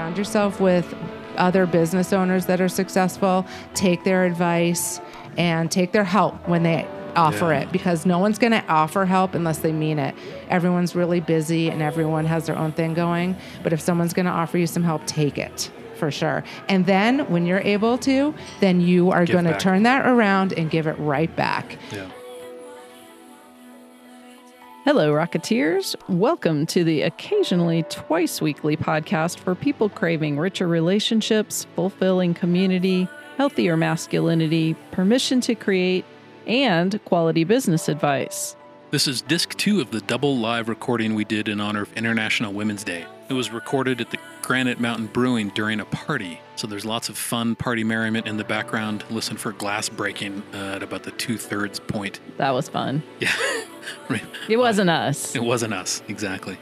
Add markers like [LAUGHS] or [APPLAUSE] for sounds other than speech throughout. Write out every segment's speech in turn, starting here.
surround yourself with other business owners that are successful, take their advice and take their help when they offer Yeah. it because no one's going to offer help unless they mean it. Everyone's really busy and everyone has their own thing going, but if someone's going to offer you some help, take it. For sure. And then when you're able to, then you are going to turn that around and give it right back. Yeah. Hello, Rocketeers. Welcome to the occasionally twice weekly podcast for people craving richer relationships, fulfilling community, healthier masculinity, permission to create, and quality business advice. This is disc two of the double live recording we did in honor of International Women's Day. It was recorded at the Granite Mountain Brewing during a party. So there's lots of fun party merriment in the background. Listen for glass breaking uh, at about the two thirds point. That was fun. [LAUGHS] Yeah. It wasn't us. It wasn't us, exactly.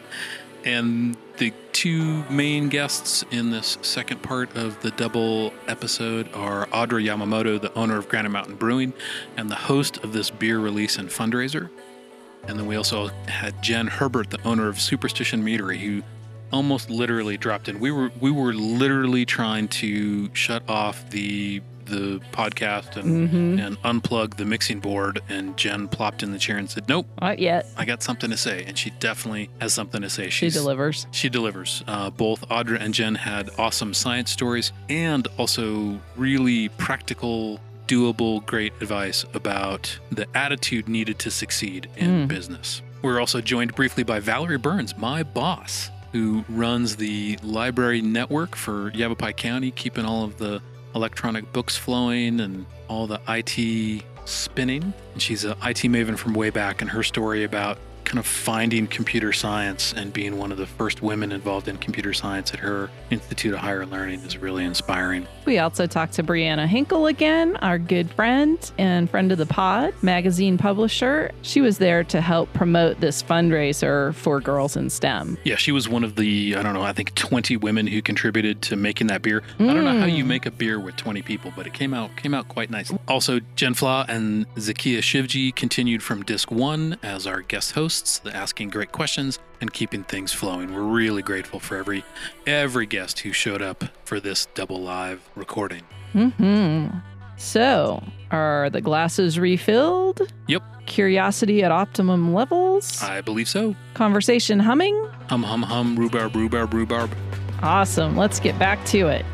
And the two main guests in this second part of the double episode are Audra Yamamoto, the owner of Granite Mountain Brewing, and the host of this beer release and fundraiser. And then we also had Jen Herbert, the owner of Superstition Meadery, who almost literally dropped in. We were we were literally trying to shut off the the podcast and and unplug the mixing board, and Jen plopped in the chair and said, "Nope, Not yet. I got something to say, and she definitely has something to say. She delivers. She delivers. Uh, both Audra and Jen had awesome science stories and also really practical, doable, great advice about the attitude needed to succeed in business. We're also joined briefly by Valerie Burns, my boss, who runs the library network for Yavapai County, keeping all of the electronic books flowing and all the IT spinning. And she's an IT maven from way back, and her story about kind of finding computer science and being one of the first women involved in computer science at her Institute of Higher Learning is really inspiring. We also talked to Brianna Hinkle again, our good friend and friend of the pod, magazine publisher. She was there to help promote this fundraiser for girls in STEM. Yeah, she was one of the, I don't know, I think 20 women who contributed to making that beer. I don't know how you mm. make a beer with 20 people, but it came out came out quite nice. Also, Jen Flaw and Zakia Shivji continued from disc 1 as our guest hosts, the asking great questions and keeping things flowing. We're really grateful for every every guest who showed up for this double live recording. Mm-hmm. So, are the glasses refilled? Yep, Curiosity at optimum levels? I believe so. Conversation humming? Hum hum hum rhubarb rhubarb rhubarb. Awesome. Let's get back to it.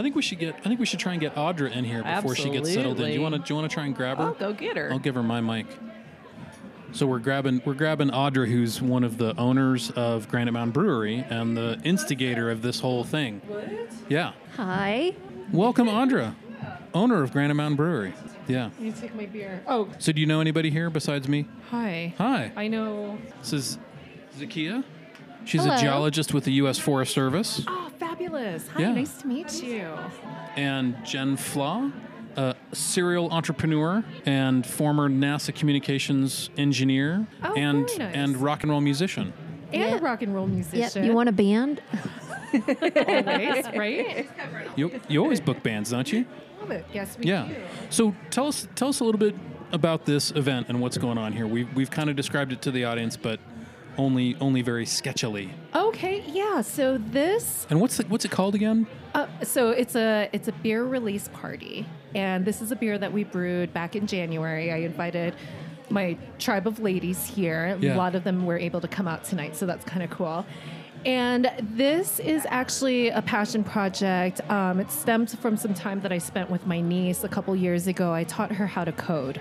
I think we should get I think we should try and get Audra in here before she gets settled in. Do you want to do you want to try and grab her? I'll go get her. I'll give her my mic. So we're grabbing we're grabbing Audra, who's one of the owners of Granite Mountain Brewery and the instigator of this whole thing. What? Yeah. Hi. Welcome, Audra, owner of Granite Mountain Brewery. Yeah. You take my beer. Oh, So do you know anybody here besides me? hi. Hi. I know. This is Zakia. She's Hello. a geologist with the U.S. Forest Service. Oh, fabulous. Hi, Yeah. nice to meet you. and Jen Flaw, a serial entrepreneur and former NASA communications engineer Oh, and very nice. and rock and roll musician. And Yeah. a rock and roll Yep. musician. You want a band? always, right? You you always book bands, don't you? Love it. Yes, we Yeah. do. So tell us tell us a little bit about this event and what's going on here. We've we've kind of described it to the audience, but only only very sketchily. Okay, yeah. So this, And what's the, what's it called again? uh, so it's a it's a beer release party, and this is a beer that we brewed back in January. I invited my tribe of ladies here. Yeah. A lot of them were able to come out tonight, so that's kind of cool. And this is actually a passion project. Um, it stemmed from some time that I spent with my niece a couple years ago. I taught her how to code.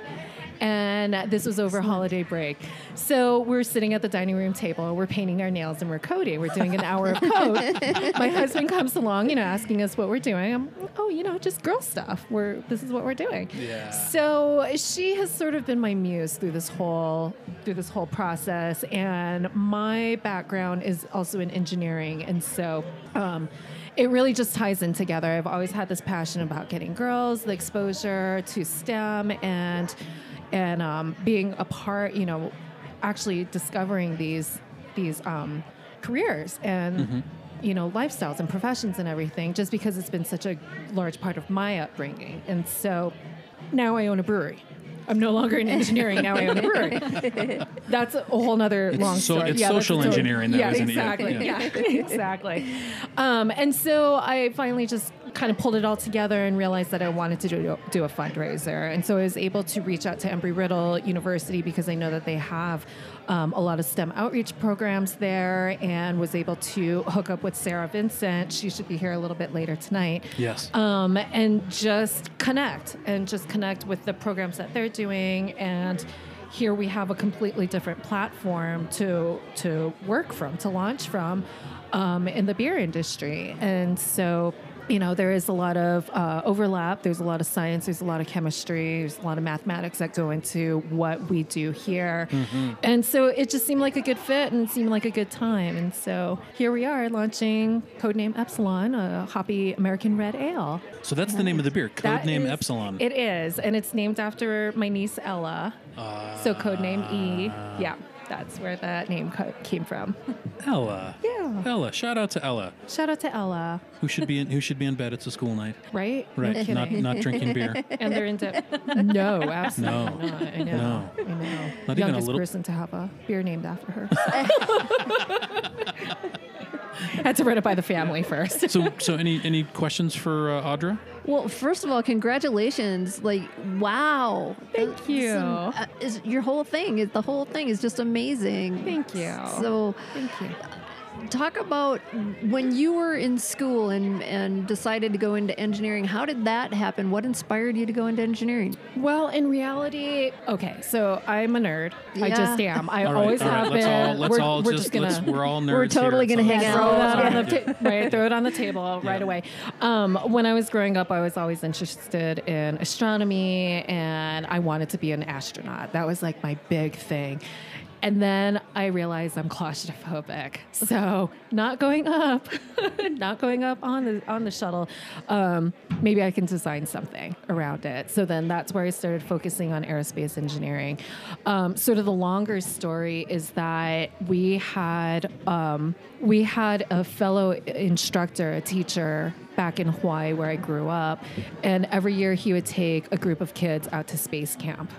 And this was over holiday break. So we're sitting at the dining room table, we're painting our nails and we're coding. We're doing an hour of code. [LAUGHS] My husband comes along, you know, asking us what we're doing. I'm, oh, you know, just girl stuff. We're this is what we're doing. Yeah. So she has sort of been my muse through this whole through this whole process, and my background is also in engineering, and so. Um, it really just ties in together. I've always had this passion about getting girls the exposure to STEM and and um, being a part, you know, actually discovering these these um, careers and you know, lifestyles and professions and everything, just because it's been such a large part of my upbringing. And so now I own a brewery. I'm no longer in engineering. Now I own a brewery. [LAUGHS] That's a whole nother long so- story. it's that's social engineering, though, yeah, isn't it? exactly. Yeah. Yeah, [LAUGHS] exactly. Um, and so I finally just kind of pulled it all together and realized that I wanted to do, do a fundraiser. And so I was able to reach out to Embry Riddle University because I know that they have um, a lot of STEM outreach programs there and was able to hook up with Sarah Vincent. She should be here a little bit later tonight Yes. um, and just connect and just connect with the programs that they're doing and here we have a completely different platform to to work from to launch from um, in the beer industry and so you know there is a lot of uh, overlap. There's a lot of science. There's a lot of chemistry. There's a lot of mathematics that go into what we do here. And so it just seemed like a good fit and it seemed like a good time. And so here we are launching codename epsilon a hoppy american red ale. So that's the name of the beer. Codename is- Epsilon. It is, and it's named after my niece Ella. so codename E. Yeah, that's where that name co- came from. [LAUGHS] Ella. Yeah. Ella. Shout out to Ella, Shout out to Ella, who should be in who should be in bed. It's a school night. right? No Right. kidding. not not drinking beer. [LAUGHS] and they're in into. [LAUGHS] No, absolutely No. not. I know. No. I know. Not even a Youngest little- person to have a beer named after her. [LAUGHS] Had to run it by the family first. So so any any questions for uh, Audra? Well, first of all, congratulations! Like, wow! Thank you. uh, is your whole thing is the whole thing is just amazing. Thank you. So, Thank you. Talk about when you were in school and and decided to go into engineering. How did that happen? What inspired you to go into engineering? Well, in reality, okay, so I'm a nerd. I just am. I All right, always all right, have let's been. all let's we're, all we're just, just gonna let's we're all nerds. We're totally here. gonna hang out. throw that on the ta- right, throw it on the table [LAUGHS] right away. Um, when I was growing up, I was always interested in astronomy, and I wanted to be an astronaut. That was like my big thing. And then I realized I'm claustrophobic, so not going up, [LAUGHS] not going up on the on the shuttle. Um, maybe I can design something around it. So then that's where I started focusing on aerospace engineering. Um, sort of the longer story is that we had um, we had a fellow instructor, a teacher back in Hawaii where I grew up, and every year he would take a group of kids out to space camp,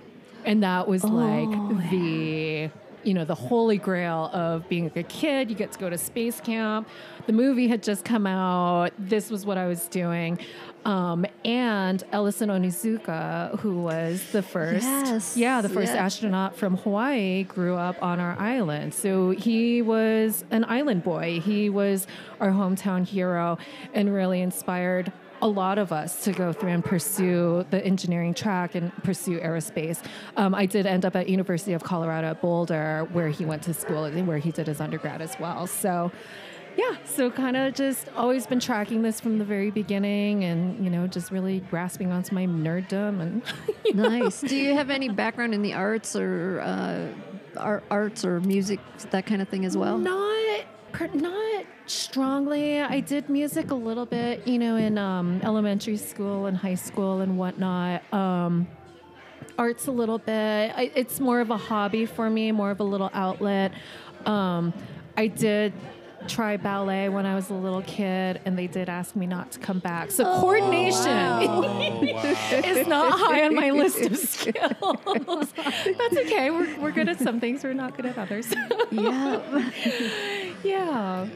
and that was like the you know the holy grail of being a kid. You get to go to space camp. The movie had just come out. This was what i was doing. Um, and ellison onizuka who was the first Yes, yeah the first yeah. astronaut from hawaii grew up on our island. So he was an island boy. He was our hometown hero and really inspired a lot of us to go through and pursue the engineering track and pursue aerospace. Um, I did end up at University of Colorado at Boulder, where he went to school and where he did his undergrad as well. So, yeah, so kind of just always been tracking this from the very beginning, and you know, just really grasping onto my nerddom and. [LAUGHS] you know. Nice. Do you have any background in the arts or uh, art, arts or music, that kind of thing as well? Not, not strongly. I did music a little bit, you know, in um, elementary school and high school and whatnot. Um, arts a little bit. I, it's more of a hobby for me, more of a little outlet. Um, I did try ballet when I was a little kid, and they did ask me not to come back. So coordination Oh, wow. [LAUGHS] is not high on my list of skills. [LAUGHS] That's okay. We're, we're good at some things. We're not good at others. [LAUGHS] Yeah. yeah.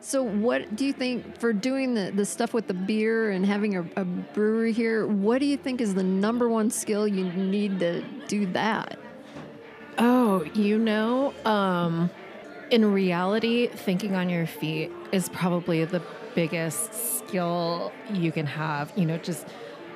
So, what do you think for doing the, the stuff with the beer and having a, a brewery here? What do you think is the number one skill you need to do that? Oh, you know, um, in reality, thinking on your feet is probably the biggest skill you can have. You know, just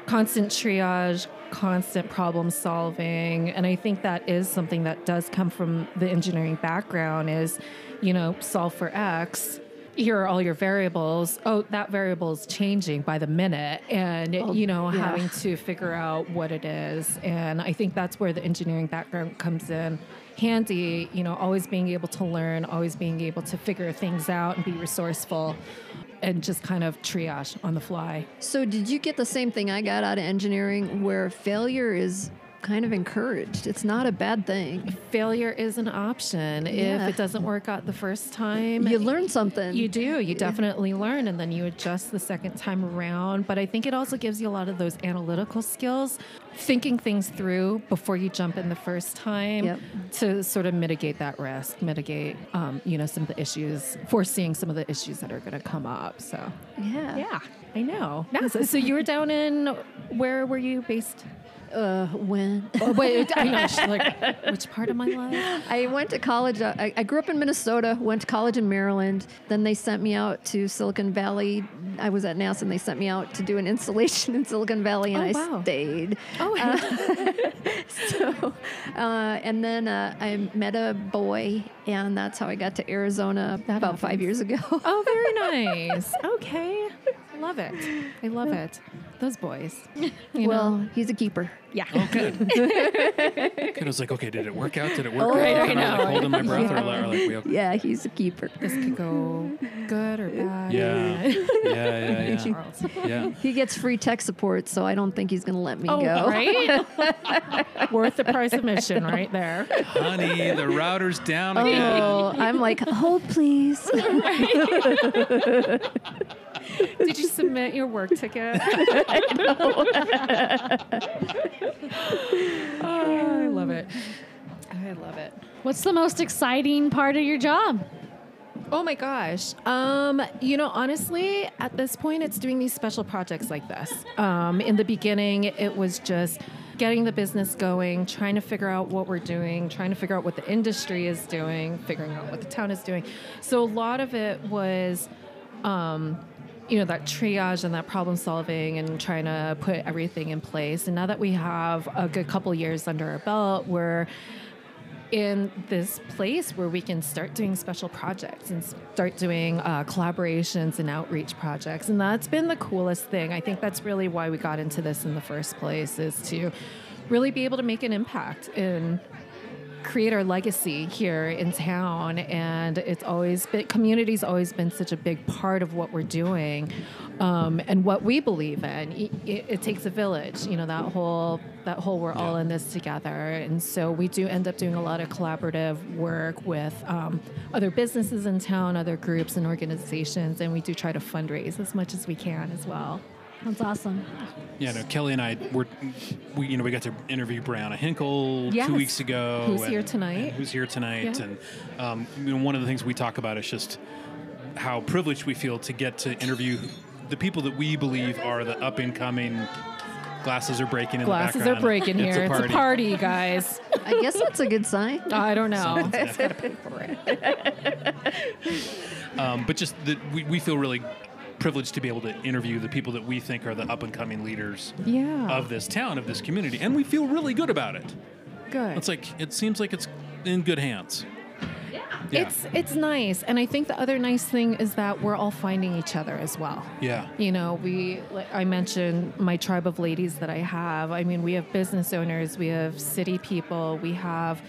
constant triage, constant problem solving. And I think that is something that does come from the engineering background is, you know, solve for X. Here are all your variables. Oh, that variable is changing by the minute. And, oh, you know, yeah. having to figure out what it is. And I think that's where the engineering background comes in handy, you know, always being able to learn, always being able to figure things out and be resourceful and just kind of triage on the fly. So, did you get the same thing I got out of engineering where failure is kind of encouraged. It's not a bad thing. Failure is an option. Yeah. If it doesn't work out the first time, You learn something. You do. You definitely learn, and then you adjust the second time around. But I think it also gives you a lot of those analytical skills, thinking things through before you jump in the first time Yep. to sort of mitigate that risk, mitigate, um, you know, some of the issues, foreseeing some of the issues that are going to come up. So, yeah. yeah, I know. NASA. So you were down in where were you based? Uh, when Oh, wait, I know. she's Like, [LAUGHS] which part of my life? I went to college, uh, I, I grew up in Minnesota, went to college in Maryland. Then they sent me out to Silicon Valley. I was at NASA and they sent me out to do an installation [LAUGHS] in Silicon Valley and Oh, I wow. stayed. Oh, [LAUGHS] So, uh, and then uh, I met a boy and that's how I got to Arizona That about five years ago. Oh, very nice. Okay. I love it. I love it. Those boys. You well, know? he's a keeper. yeah. Oh, good. [LAUGHS] good. I was like, okay, did it work out? Did it work Oh, out? right, I Kind of like know. holding my breath, Yeah. like, or like we okay. Yeah, he's a keeper. This could go good or bad. Yeah. [LAUGHS] Yeah, yeah, yeah. Charles. Yeah. He gets free tech support, so I don't think he's going to let me Oh, go. right? [LAUGHS] Worth the price of admission right there. Honey, the router's down oh, again. Oh, I'm like, hold please. [LAUGHS] Did you submit your work ticket? [LAUGHS] oh, I love it. I love it. What's the most exciting part of your job? Oh my gosh. Um, you know, honestly, at this point, it's doing these special projects like this. Um, in the beginning, it was just getting the business going, trying to figure out what we're doing, trying to figure out what the industry is doing, figuring out what the town is doing. So a lot of it was. Um, you know that triage and that problem solving and trying to put everything in place. And now that we have a good couple years under our belt we're in this place where we can start doing special projects and start doing uh, collaborations and outreach projects. And that's been the coolest thing. I think that's really why we got into this in the first place is to really be able to make an impact and create our legacy here in town and it's always been community's always been such a big part of what we're doing um, and what we believe in. It, it, it takes a village you know that whole that whole we're all in this together. And so we do end up doing a lot of collaborative work with um, other businesses in town other groups and organizations and we do try to fundraise as much as we can as well That's awesome. Yeah, no, Kelly and I were, we, you know, we got to interview Brianna Hinkle Yes. two weeks ago. Who's here tonight. and Who's here tonight. Yeah. And um, you know, one of the things we talk about is just how privileged we feel to get to interview the people that we believe are the up and coming. Glasses are breaking in glasses the are breaking It's here a it's a party guys I guess that's a good sign. [LAUGHS] i don't know [LAUGHS] Um, but just that we, we feel really privileged to be able to interview the people that we think are the up and coming leaders yeah of this town, of this community, and we feel really good about it. good It's like it seems like it's in good hands. Yeah. It's it's nice, and I think the other nice thing is that we're all finding each other as well. yeah. You know, we like I mentioned my tribe of ladies that I have. I mean, we have business owners, we have city people, we have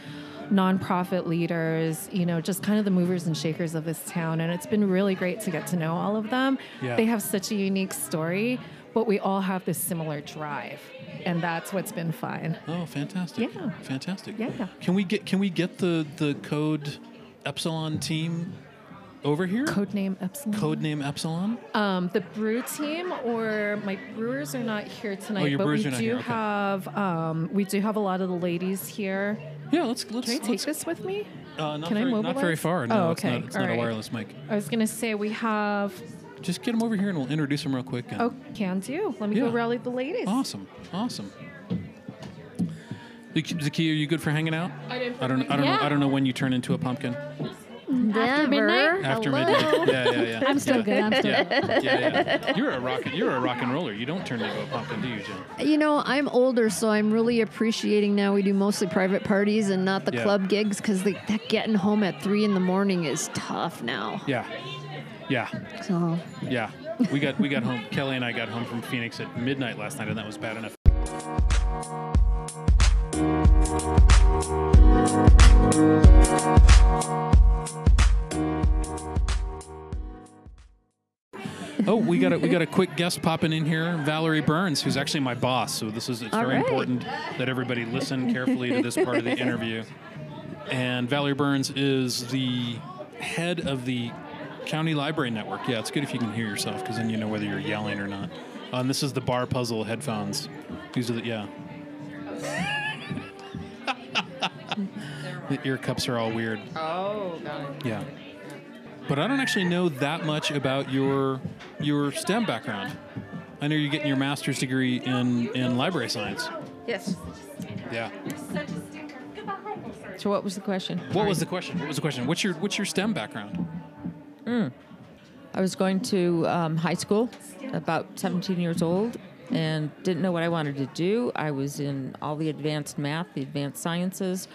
nonprofit leaders, you know, just kind of the movers and shakers of this town and it's been really great to get to know all of them. Yeah. They have such a unique story, but we all have this similar drive. And that's what's been fun. Oh, fantastic. Yeah. Fantastic. Yeah. Can we get can we get the the code Epsilon team over here? Codename Epsilon. Codename Epsilon? Um, the brew team or my brewers are not here tonight, Oh, your but brewers we are not do here, okay. have um, we do have a lot of the ladies here. Yeah, let's let's Can I take let's, this with me? uh, not Can I very, not very far. No, Oh, it's okay. not it's All not a wireless mic. I was gonna say we have. Just get them over here and we'll introduce them real quick. and- Oh, can do. Let me go rally the ladies. Awesome. Awesome. Zaki, are you good for hanging out? I didn't I don't I don't know I don't know when you turn into a pumpkin. After midnight? After Hello. midnight. Yeah, yeah, yeah. [LAUGHS] I'm still yeah. good. I'm still Yeah, yeah, yeah. You're a rock. You're a rock and roller. You don't turn into a pumpkin, do you, Jen? You know, I'm older, so I'm really appreciating now we do mostly private parties and not the Yeah. club gigs because that getting home at three in the morning is tough now. Yeah, yeah, So yeah. We got we got home. Kelly and I got home from Phoenix at midnight last night, and that was bad enough. [LAUGHS] Oh, we got a, we got a quick guest popping in here, Valerie Burns, who's actually my boss. So this is it's All very right. important that everybody listen carefully to this part of the interview. And Valerie Burns is the head of the county library network. Yeah, it's good if you can hear yourself because then you know whether you're yelling or not. Uh, and this is the Bar Puzzle headphones. These are the yeah. [LAUGHS] the ear cups are all weird. Oh, got it. Yeah. But I don't actually know that much about your your STEM background. I know you're getting your master's degree in, in library science. Yes. Yeah. So what was the question? What was the question? What was the question? What's your what's your STEM background? I was going to um, high school, about 17 years old, and didn't know what I wanted to do. I was in all the advanced math, the advanced sciences.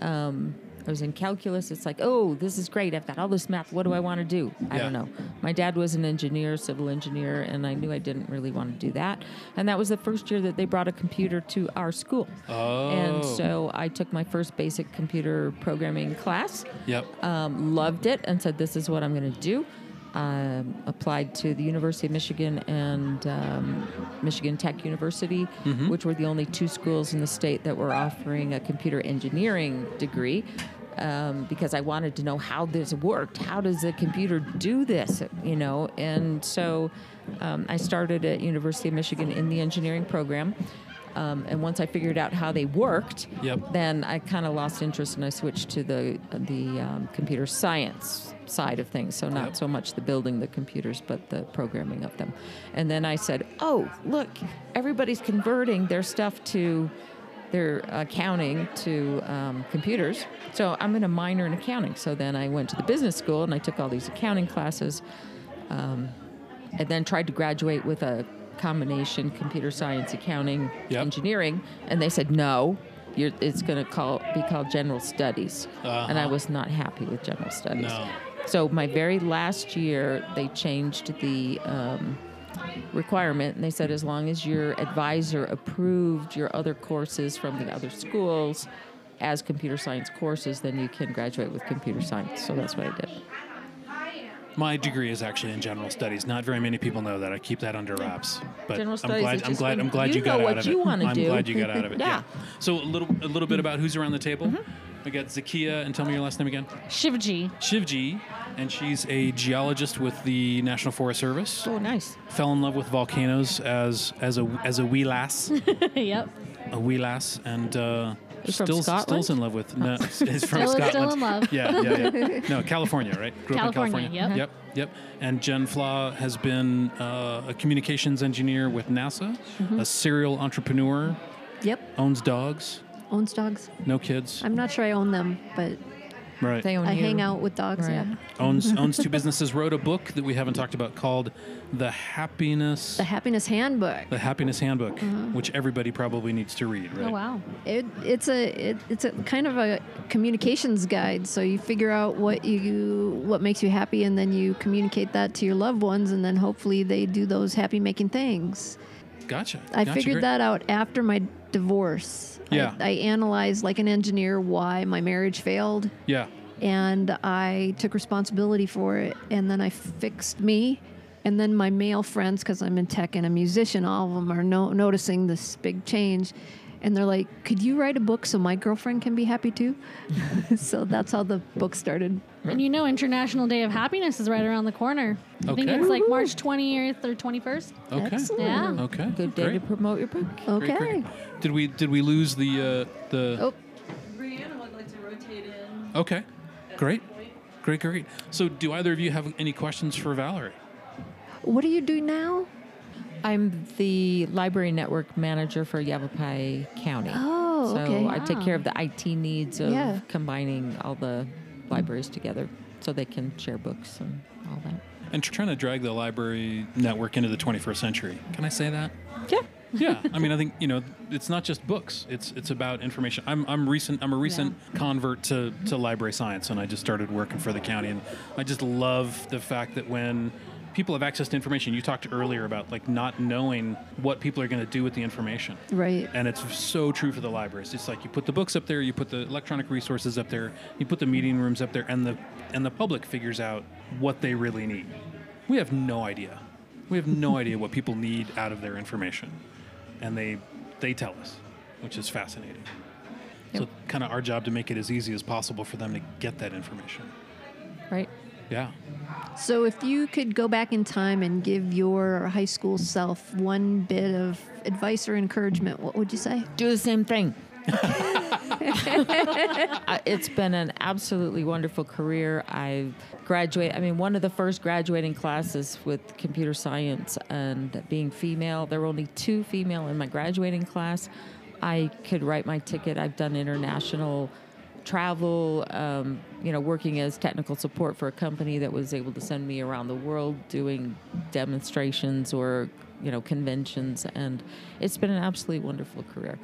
Um, I was in calculus. It's like, oh, this is great. I've got all this math. What do I want to do? I Yeah. don't know. My dad was an engineer, civil engineer, and I knew I didn't really want to do that. And that was the first year that they brought a computer to our school. Oh. And so I took my first basic computer programming class Yep. um, loved it and said, "This is what I'm going to do." Um, applied to the University of Michigan and um, Michigan Tech University, which were the only two schools in the state that were offering a computer engineering degree. Um, because I wanted to know how this worked. How does a computer do this? You know, and so um, I started at University of Michigan in the engineering program. Um, and once I figured out how they worked, Yep. then I kind of lost interest and I switched to the the um, computer science side of things. So not Yep. so much the building the computers, but the programming of them. And then I said, "Oh, look, everybody's converting their stuff to." Their accounting to um, computers. So I'm going to minor in accounting. So then I went to the business school and I took all these accounting classes um, and then tried to graduate with a combination computer science, accounting, Yep. engineering, and they said no. You're, it's going to call be called general studies, and I Uh-huh. was not happy with general studies. No. So my very last year, they changed the um, requirement, and they said as long as your advisor approved your other courses from the other schools as computer science courses, then you can graduate with computer science. So that's what I did. My degree is actually in general studies. Not very many people know that. I keep that under wraps. But General I'm studies glad. I'm glad. I'm glad you you, got know out what of it. I'm do. glad you got out of it. [LAUGHS] Yeah. So a little, a little bit about who's around the table. Mm-hmm. We got Zakia, and tell me your last name again. Shivji. Shivji, and she's a geologist with the National Forest Service. Oh, nice. Fell in love with volcanoes as as a as a wee lass, [LAUGHS] yep. a wee lass, and uh, still still's in love with. No, [LAUGHS] [LAUGHS] he's from Still- Scotland. still in love. Yeah, yeah, yeah. No, California, right? Grew up in California, California. yep. Yep, yep. And Jen Flaw has been uh, a communications engineer with NASA, Mm-hmm. a serial entrepreneur, Yep. owns dogs, Owns dogs. no kids. I'm not sure I own them, but right. They own I you. hang out with dogs. Right. Yeah. owns [LAUGHS] owns two businesses. Wrote a book that we haven't talked about called "The Happiness." The Happiness Handbook. The Happiness Handbook, uh-huh. which everybody probably needs to read, right? Oh wow. It, it's a it, it's a kind of a communications guide. So you figure out what you what makes you happy, and then you communicate that to your loved ones, and then hopefully they do those happy making things. Gotcha. I Gotcha, figured great. that out after my divorce. Yeah. I, I analyzed like an engineer why my marriage failed, Yeah. and I took responsibility for it, and then I fixed me. And then my male friends, because I'm in tech and a musician, all of them are no- noticing this big change. And they're like, could you write a book so my girlfriend can be happy too? [LAUGHS] so that's how the book started. And you know, International Day of Happiness is right around the corner. Okay. I think it's like March 20th or 21st. Okay. Excellent. Yeah. Okay. Good day Great. to promote your book. Okay. Great, great. Did we did we lose the uh, the? Oh, Brianna would like to rotate in. Okay. Great. Great. Great. So, do either of you have any questions for Valerie? what do you do now? I'm the library network manager for Yavapai County. Oh, so okay. I take care of the IT needs of Yeah. combining all the libraries together so they can share books and all that. And tr- trying to drag the library network into the 21st century. Can I say that? Yeah. [LAUGHS] yeah, I mean, I think you know, it's not just books. It's it's about information. I'm I'm recent. I'm a recent convert to to library science, and I just started working for the county, and I just love the fact that when people have access to information, you talked earlier about like not knowing what people are going to do with the information. Right. And it's so true for the libraries. It's like you put the books up there, you put the electronic resources up there, you put the meeting rooms up there, and the and the public figures out what they really need. We have no idea. We have no idea what people need out of their information, and they they tell us, which is fascinating. So, kind of our job to make it as easy as possible for them to get that information. Right. Yeah. So, if you could go back in time and give your high school self one bit of advice or encouragement, what would you say? Do the same thing. [LAUGHS] It's been an absolutely wonderful career. I've graduated, I mean, one of the first graduating classes with computer science and being female, there were only two female in my graduating class. I could write my ticket. I've done international travel, um, you know, working as technical support for a company that was able to send me around the world doing demonstrations or, you know, conventions. And it's been an absolutely wonderful career.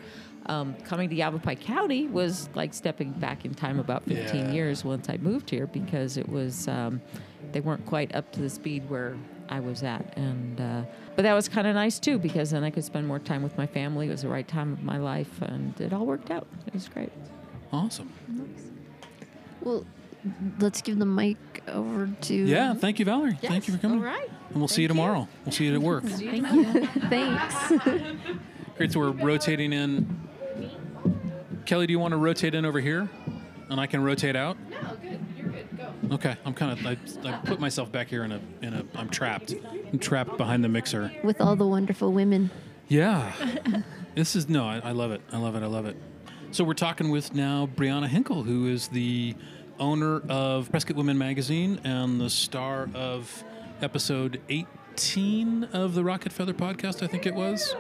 Um, coming to Yavapai County was like stepping back in time about 15 Yeah. years once I moved here because it was, um, they weren't quite up to the speed where I was at. And, uh, but that was kind of nice too because then I could spend more time with my family. It was the right time of my life and it all worked out. It was great. Awesome. Well, let's give the mic over to. Yeah. Thank you, Valerie. Thank you for coming. All right. And we'll see you tomorrow. We'll see you at work. thank [LAUGHS] Thanks. Great. So we're rotating in. Kelly, do you want to rotate in over here, and I can rotate out? No, good. You're good. Go. Okay. I'm kind of. I, I put myself back here in a in a. I'm trapped. I'm trapped behind the mixer. With all the wonderful women. Yeah. this is no. I, I love it. I love it. I love it. So we're talking with now Brianna Hinkle, who is the owner of Prescott Women Magazine and the star of episode 18 of the Rocket Feather podcast. I think it was.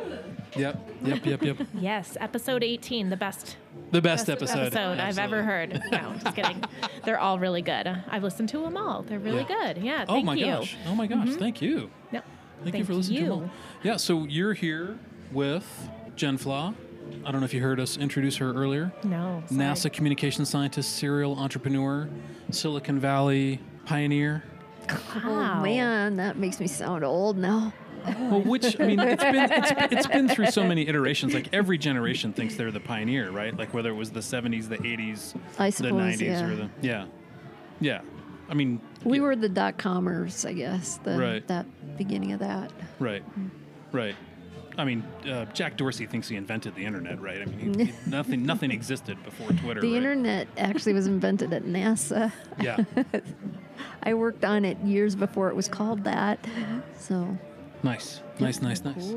Yep. Yep. Yep. Yep. [LAUGHS] Yes, episode 18, the best The best episode. I've ever heard. No, just kidding. They're all really good. I've listened to them all. They're really Yeah. good. Yeah, Oh my you. gosh. Oh my gosh. Mm-hmm. Thank you. No, Thank, you for listening to you. them all. Yeah, so you're here with Jen Flaw. I don't know if you heard us introduce her earlier. No. sorry. NASA communication scientist, serial entrepreneur, Silicon Valley pioneer. Wow. Oh man, that makes me sound old now. Well, which I mean, it's been it's, it's been through so many iterations. Like every generation thinks they're the pioneer, right? Like whether it was the '70s, the '80s, I the '90s, yeah. or the yeah, yeah. I mean, We yeah, were the dot comers, I guess. The, Right. That beginning of that. right, right. I mean, uh, Jack Dorsey thinks he invented the internet, right? I mean, he, he- [LAUGHS] nothing nothing existed before Twitter. The right? internet actually was invented at NASA. Yeah. [LAUGHS] I worked on it years before it was called that. So Nice, nice, nice, nice.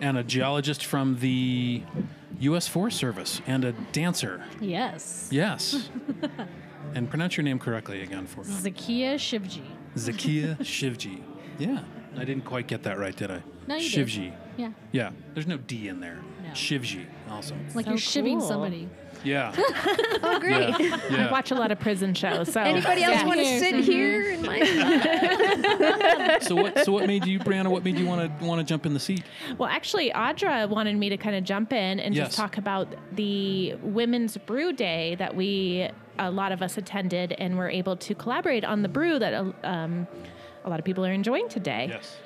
And a geologist from the U.S. Forest Service and a dancer. Yes. Yes. [LAUGHS] and pronounce your name correctly again for me. Zakia Shivji. Zakia Shivji. Yeah, I didn't quite get that right, did I? No, you did. Shivji. Yeah. Yeah, there's no D in there. No. Shivji. Awesome. Like So you're shivving cool. somebody. Yeah. [LAUGHS] Oh great. Yeah. [LAUGHS] I watch a lot of prison shows. So Anybody else Yeah. want to Here, sit mhm. here in my [LAUGHS] So what? So what made you, Brianna? What made you want to want to jump in the seat? Well, actually, Audra wanted me to kind of jump in and Yes. just talk about the Women's Brew Day that we, a lot of us attended, and were able to collaborate on the brew that um, a lot of people are enjoying today. Yes.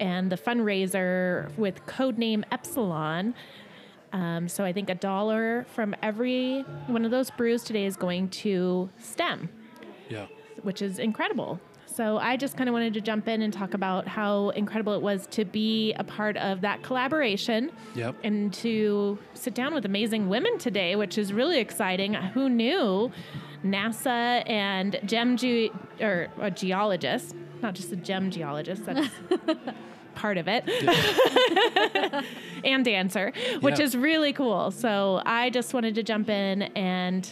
And the fundraiser with codename Epsilon. Um, so I think a dollar from every one of those brews today is going to STEM Yeah. which is incredible. So I just kind of wanted to jump in and talk about how incredible it was to be a part of that collaboration Yep. and to sit down with amazing women today, which is really exciting. Who knew NASA and gem ge- or a geologist, not just a gem geologist, that's [LAUGHS] part of it, [LAUGHS] and dancer, which Yeah. is really cool. So I just wanted to jump in and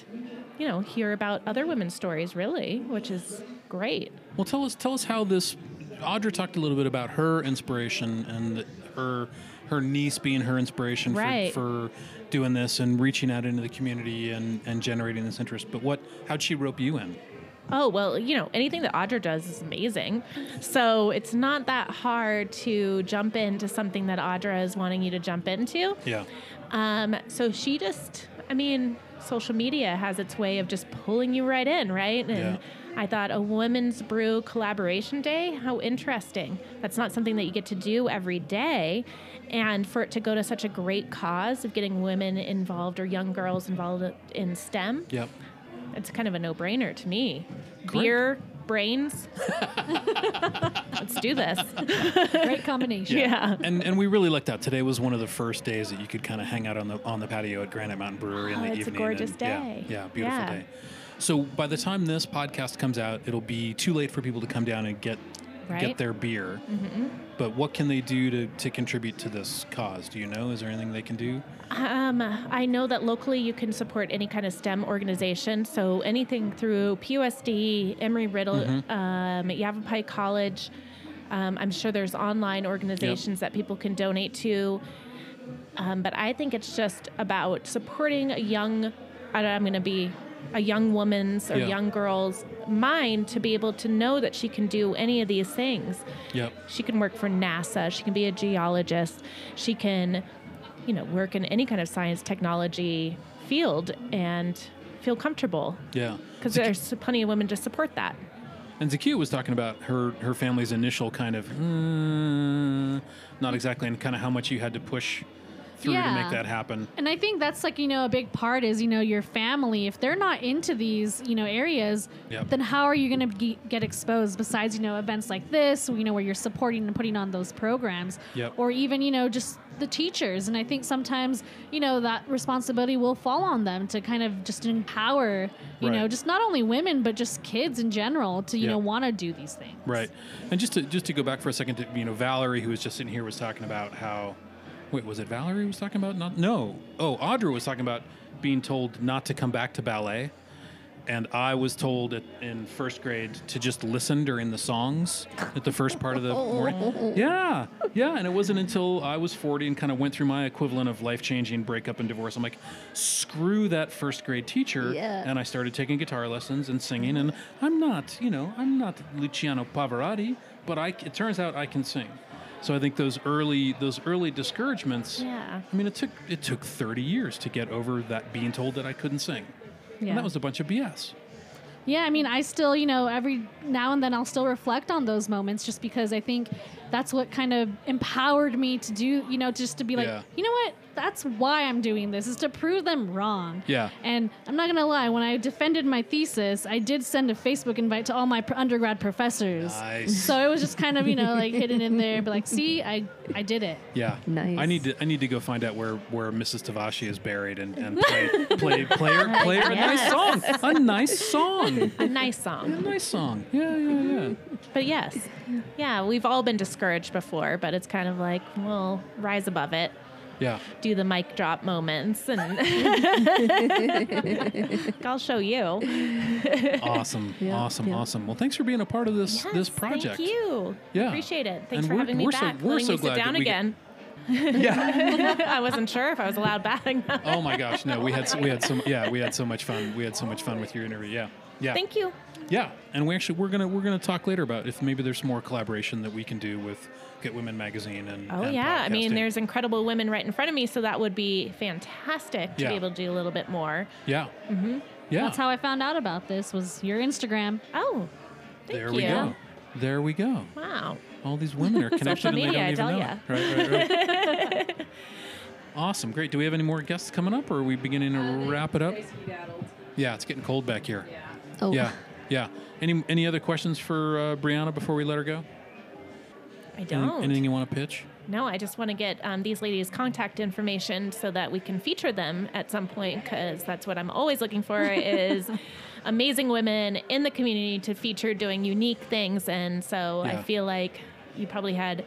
you know hear about other women's stories, really, which is great. Well, tell us tell us how this. Audra talked a little bit about her inspiration and her her niece being her inspiration Right. for, for doing this and reaching out into the community and, and generating this interest. But what how'd she rope you in? Oh, well, you know, anything that Audra does is amazing. So it's not that hard to jump into something that Audra is wanting you to jump into. Yeah. Um, so she just, I mean, social media has its way of just pulling you right in, right? And Yeah. I thought a women's brew collaboration day, how interesting. That's not something that you get to do every day. And for it to go to such a great cause of getting women involved or young girls involved in STEM, Yep. It's kind of a no brainer to me. Great. Beer, brains. [LAUGHS] Let's do this. Great combination. Yeah. and and we really lucked out. Today was one of the first days that you could kind of hang out on the on the patio at Granite Mountain Brewery in Oh, the it's a evening. gorgeous and- day. Yeah, yeah, beautiful Yeah. day. So by the time this podcast comes out, it'll be too late for people to come down and get Right. get their beer. But what can they do to, to contribute to this cause? Do you know? Is there anything they can do? Um, I know that locally you can support any kind of STEM organization. So anything through PUSD, Embry Riddle, um, Yavapai College. Um, I'm sure there's online organizations that people can donate to. Um, but I think it's just about supporting a young, I don't- I'm going to be a young woman's or Yeah. young girl's mind to be able to know that she can do any of these things. Yep. She can work for NASA. She can be a geologist. She can, you know, work in any kind of science technology field and feel comfortable Yeah. because there's plenty of women to support that. And Zakia was talking about her her family's initial kind of "Hmm," not exactly, and kind of how much you had to push through to Yeah. make that happen. And I think that's like, you know, a big part is, you know, your family. If they're not into these, you know, areas, Yep. then how are you going to get exposed besides, you know, events like this, you know, where you're supporting and putting on those programs? Yep. Or even, you know, just the teachers. And I think sometimes, you know, that responsibility will fall on them to kind of just empower, you know, just not only women, but just kids in general to, you Yeah. know, want to do these things. Right. And just to just to go back for a second to you know Valerie who was just sitting here was talking about how wait was it Valerie was talking about not no oh Audra was talking about being told not to come back to ballet. And I was told at, in first grade to just listen during the songs at the first part of the morning. [LAUGHS] Yeah, yeah. And it wasn't until I was 40 and kind of went through my equivalent of life changing breakup and divorce. I'm like, screw that first grade teacher. Yeah. And I started taking guitar lessons and singing. And I'm not, you know, I'm not Luciano Pavarotti, but I, it turns out I can sing. So I think those early those early discouragements. Yeah. I mean, it took it took 30 years to get over that being told that I couldn't sing. Yeah. And that was a bunch of BS. Yeah, I mean, I still, you know, every now and then I'll still reflect on those moments just because I think that's what kind of empowered me to do, you know, just to be like, Yeah. you know what? That's why I'm doing this, is to prove them wrong. Yeah. And I'm not going to lie, when I defended my thesis, I did send a Facebook invite to all my pr- undergrad professors. Nice. So it was just kind of, you know, like hidden in there, but like, see, I, I did it. Yeah. Nice. I need to I need to go find out where, where Mrs. Tavashi is buried and, and [LAUGHS] play play play her, play a nice song. A nice song. [LAUGHS] A nice song A nice song. Yeah, yeah, yeah. But yes, yeah, we've all been discouraged before, but it's kind of like, well, rise above it. Yeah. do the mic drop moments and [LAUGHS] I'll show you. Awesome. [LAUGHS] Yeah, awesome. yeah. Awesome. Well, thanks for being a part of this Yes, this project. Thank you. Yeah. Appreciate it. Thanks And for we're- having me we're so- back. we're letting so me sit glad that down we get- again. [LAUGHS] Yeah. I wasn't sure if I was allowed back. Oh my gosh, no, we had so, we had so yeah, we had so much fun. We had so much fun with your interview. Yeah. Yeah. Thank you. Yeah, and we actually we're gonna we're gonna talk later about if maybe there's more collaboration that we can do with Get Women magazine and. Oh and yeah, I mean, there's incredible women right in front of me, so that would be fantastic to Yeah. be able to do a little bit more. Yeah. Mm-hmm. Yeah. That's how I found out about this was your Instagram. Oh, thank there you. we go. There we go. Wow. All these women are [LAUGHS] connected and they media, I don't even tell know. it. Right, right, right. [LAUGHS] awesome, great. Do we have any more guests coming up, or are we beginning to wrap it up? Yeah, it's getting cold back here. Oh, Yeah, yeah. Any any other questions for uh, Brianna before we let her go? I don't. anything you want to pitch? No, I just want to get um, these ladies' contact information so that we can feature them at some point because that's what I'm always looking for is [LAUGHS] amazing women in the community to feature doing unique things. And so Yeah. I feel like you probably had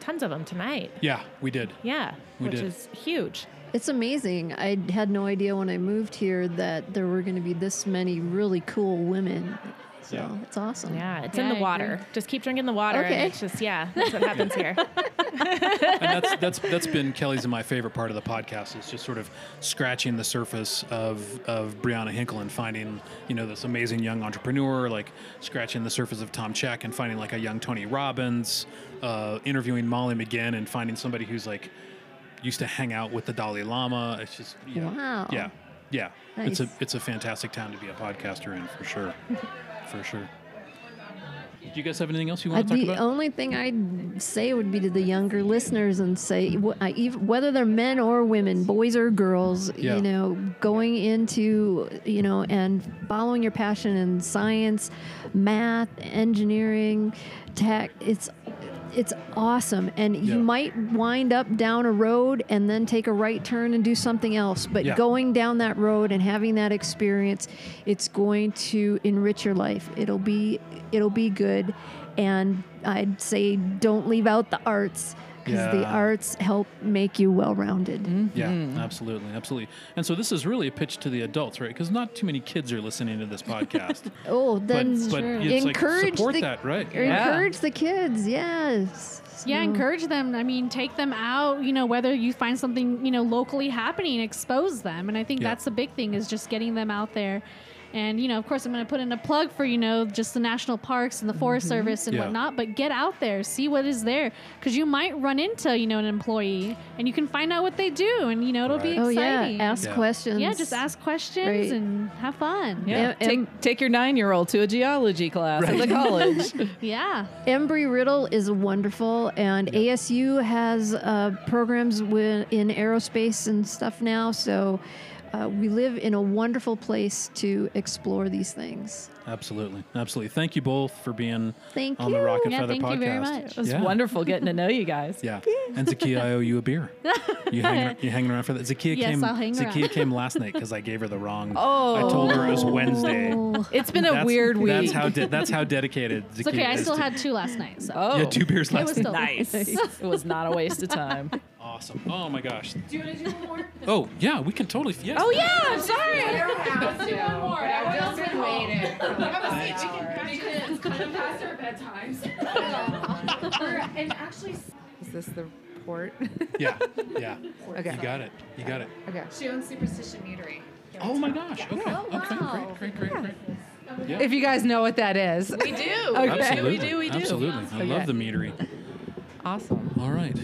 tons of them tonight. Yeah, we did. Yeah, We which did. is huge. It's amazing. I had no idea when I moved here that there were going to be this many really cool women. So Yeah. it's awesome. Yeah, it's Yeah, in the water. Just keep drinking the water. Okay. And it's just, yeah, that's what happens here. [LAUGHS] and that's that's that's been Kelly's and my favorite part of the podcast is just sort of scratching the surface of of Brianna Hinkle and finding you know this amazing young entrepreneur, like scratching the surface of Tom Check and finding like a young Tony Robbins, uh, interviewing Molly McGinn and finding somebody who's like used to hang out with the Dalai Lama. It's just you know, Wow. yeah, yeah. It's a it's a fantastic town to be a podcaster in for sure, [LAUGHS] for sure. Do you guys have anything else you want to talk the about? The only thing I'd say would be to the younger listeners and say, wh- I- even- whether they're men or women, boys or girls, Yeah. you know, going into, you know, and following your passion in science, math, engineering, tech, it's it's awesome. And Yeah. you might wind up down a road and then take a right turn and do something else. But Yeah. going down that road and having that experience it's going to enrich your life. It'll be it'll be good. And i'd say don't leave out the arts because the arts help make you well-rounded mm-hmm. Yeah, absolutely, absolutely. And so this is really a pitch to the adults, right? Because not too many kids are listening to this podcast. [LAUGHS] oh then but but it's like encourage support the, that, right? or Yeah. encourage the kids yes Yeah, So- encourage them. I mean, take them out, you know, whether you find something, you know, locally happening, expose them. And I think Yeah. that's the big thing is just getting them out there. And, you know, of course, I'm going to put in a plug for, you know, just the national parks and the Forest Service and Yeah. whatnot, but get out there, see what is there. Because you might run into, you know, an employee and you can find out what they do. And, you know, it'll be exciting. oh exciting. yeah ask Yeah. questions Yeah, just ask questions Right. and have fun. Yeah. Em- take, take your nine year old to a geology class at the college. [LAUGHS] Yeah. Embry Riddle is wonderful, and ASU has uh, programs wi- in aerospace and stuff now. So uh, we live in a wonderful place to explore these things. Absolutely, absolutely. Thank you both for being Thank on you. the Rocket Yeah, Feather thank podcast. you very much. It was yeah. wonderful getting to know you guys. Yeah, and Zakia, I owe you a beer. [LAUGHS] You hanging, you hanging around for that? Zakia Yes, came. I'll hang Zakia around. came last night because I gave her the wrong. [LAUGHS] Oh. I told her it was Wednesday. It's been a That's- weird week. That's how de- that's how dedicated. It's okay. I still to- had two last night. So. oh, Yeah, two beers last It was still night. nice. it was not a waste of time. [LAUGHS] Awesome. Oh my gosh. Do you want to do one more? [LAUGHS] Oh yeah, we can totally. Yes. Oh yeah, I'm sorry. Is this the port? [LAUGHS] Yeah. Yeah. Okay. You got it. You got it. okay. She owns Superstition Meadery. Oh my gosh. Okay. Okay. Oh, great. Great. Great. Great. Yeah. If you guys know what that is. We do. [LAUGHS] okay. Absolutely. We do. We do. Absolutely. I love the meadery. Awesome. All right.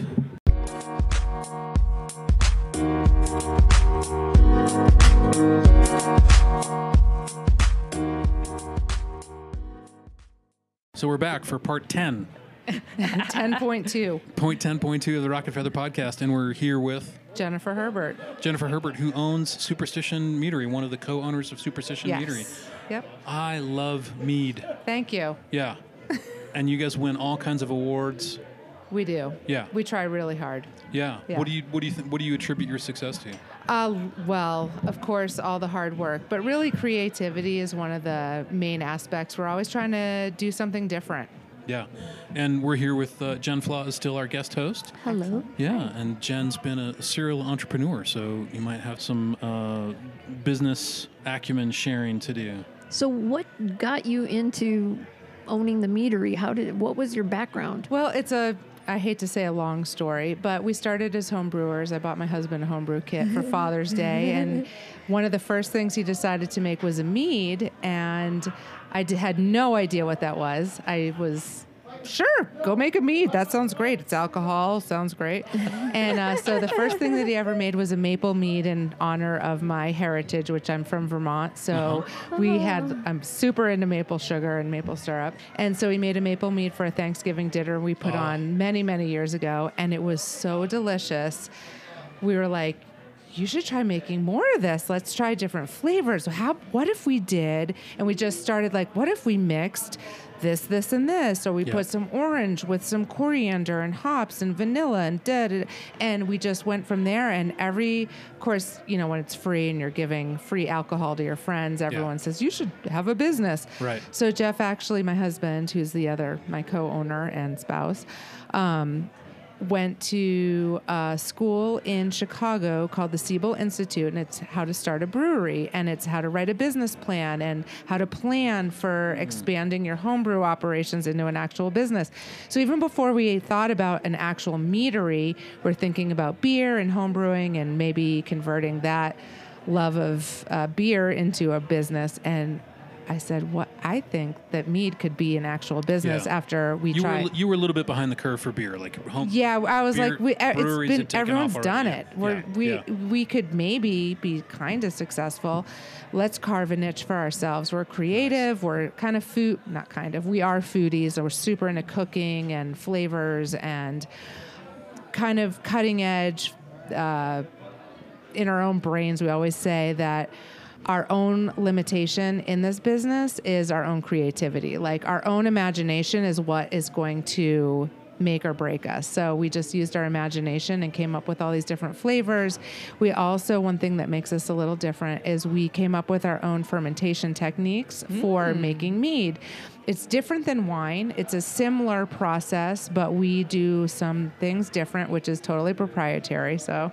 So we're back for part 10, [LAUGHS] 10.2. point 10.2 of the Rocket Feather podcast, and we're here with Jennifer Herbert. Jennifer Herbert, who owns Superstition Meadery, one of the co-owners of Superstition Yes. Meadery. Yep. I love mead. Thank you. Yeah. [LAUGHS] and you guys win all kinds of awards. We do. Yeah. We try really hard. Yeah. Yeah. What do you what do you th- what do you attribute your success to? Uh, well, of course, all the hard work, but really creativity is one of the main aspects. We're always trying to do something different. Yeah. And we're here with uh, Jen Flaw is still our guest host. Hello. Yeah, and Jen's been a serial entrepreneur, so you might have some uh, business acumen sharing to do. So, what got you into owning the meadery? How did? What was your background? Well, it's a I hate to say a long story, but we started as home brewers. I bought my husband a homebrew kit for Father's Day, and [LAUGHS] one of the first things he decided to make was a mead, and I d- had no idea what that was. I was sure go make a mead. That sounds great. It's alcohol sounds great. And uh, so the first thing that he ever made was a maple mead in honor of my heritage which i'm from vermont. So we had i'm super into maple sugar and maple syrup. And so he made a maple mead for a thanksgiving dinner we put on many many years ago and it was so delicious. We were like you should try making more of this. Let's try different flavors. How what if we did and we just started like what if we mixed this this and this or we Yeah. put some orange with some coriander and hops and vanilla and did, and we just went from there and every of course, you know, when it's free and you're giving free alcohol to your friends, everyone says you should have a business. Right. So Jeff actually my husband who's the other my co-owner and spouse um, went to a school in Chicago called the Siebel Institute, and it's how to start a brewery, and it's how to write a business plan, and how to plan for expanding your homebrew operations into an actual business. So even before we thought about an actual meadery, we're thinking about beer and homebrewing, and maybe converting that love of uh, beer into a business and I said, "What? I think that mead could be an actual business Yeah. after we You tried." were you were a little bit behind the curve for beer, like home. yeah, I was beer like, we, uh, it's been everyone's done it. We're, Yeah, we yeah. we could maybe be kind of successful. Let's carve a niche for ourselves. We're creative. We're kind of food, not kind of. We are foodies. We're super into cooking and flavors and kind of cutting edge. Uh, in our own brains, we always say that our own limitation in this business is our own creativity. Like our own imagination is what is going to make or break us. So we just used our imagination and came up with all these different flavors. We also, one thing that makes us a little different is we came up with our own fermentation techniques for mm. making mead. It's different than wine. It's a similar process, but we do some things different, which is totally proprietary. So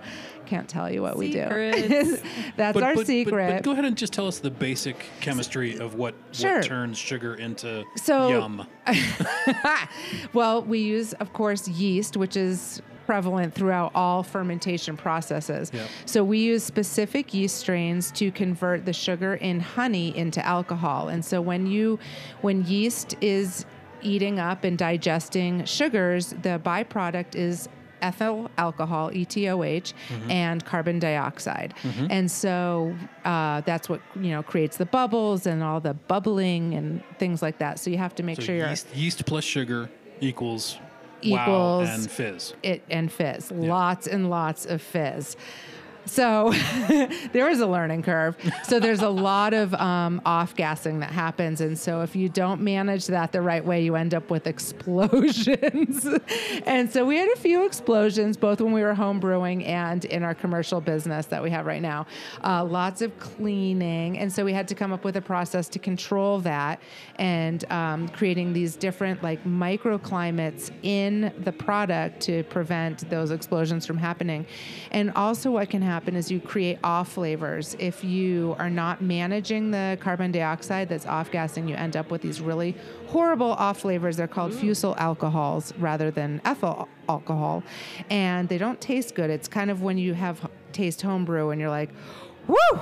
can't tell you what we do. [LAUGHS] That's But- our but- but- secret. But, go ahead and just tell us the basic chemistry of what, Sure. what turns sugar into So- yum. [LAUGHS] well, we use, of course, yeast, which is prevalent throughout all fermentation processes. Yep. So we use specific yeast strains to convert the sugar in honey into alcohol. And so when you when yeast is eating up and digesting sugars, the byproduct is ethyl alcohol, ETOH, and carbon dioxide. And so uh, that's what you know creates the bubbles and all the bubbling and things like that. So you have to make So sure you're yeast, yeast plus sugar equals, wow Equals- and fizz. it and fizz lots and lots of fizz so [LAUGHS] there is a learning curve. So there's a lot of um, off gassing that happens. And so if you don't manage that the right way you end up with [LAUGHS] explosions. And so we had a few explosions both when we were home brewing and in our commercial business that we have right now. Uh, lots of cleaning. And so we had to come up with a process to control that and um, creating these different like microclimates in the product to prevent those explosions from happening. And also what can happen is you create off flavors. If you are not managing the carbon dioxide that's off gassing you end up with these really horrible off flavors they're called mm. fusel alcohols rather than ethyl alcohol. And they don't taste good. It's kind of when you have taste homebrew and you're like woo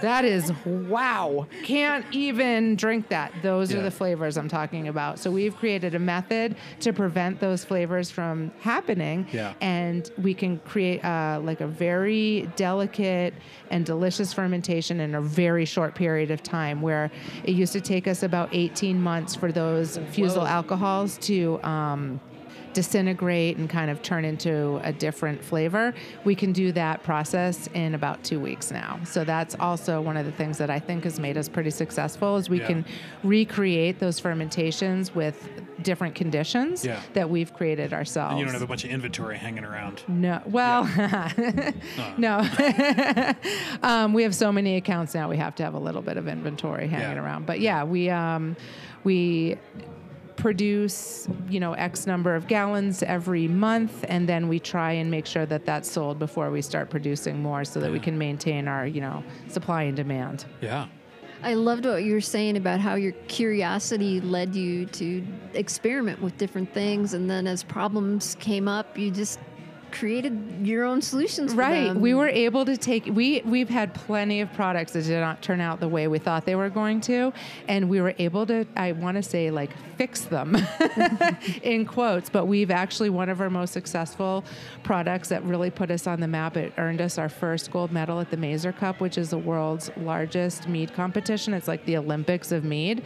that is wow. Can't even drink that. Those are the flavors I'm talking about. So we've created a method to prevent those flavors from happening. Yeah. And we can create uh, like a very delicate and delicious fermentation in a very short period of time where it used to take us about 18 months for those fusel alcohols to um, disintegrate and kind of turn into a different flavor. We can do that process in about two weeks now. So that's also one of the things that I think has made us pretty successful is we Yeah. can recreate those fermentations with different conditions Yeah. that we've created ourselves. And you don't have a bunch of inventory hanging around. No, well, [LAUGHS] no. [LAUGHS] um, we have so many accounts now. We have to have a little bit of inventory hanging Yeah. around. But yeah, we um, we produce you know x number of gallons every month and then we try and make sure that that's sold before we start producing more so that we can maintain our you know supply and demand Yeah. I loved what you were saying about how your curiosity led you to experiment with different things, and then as problems came up, you just created your own solutions. For Right. them. We were able to take we we've had plenty of products that did not turn out the way we thought they were going to, and we were able to I want to say like fix them [LAUGHS] in quotes, but we've actually one of our most successful products that really put us on the map. It earned us our first gold medal at the Mazer Cup, which is the world's largest mead competition. It's like the Olympics of mead.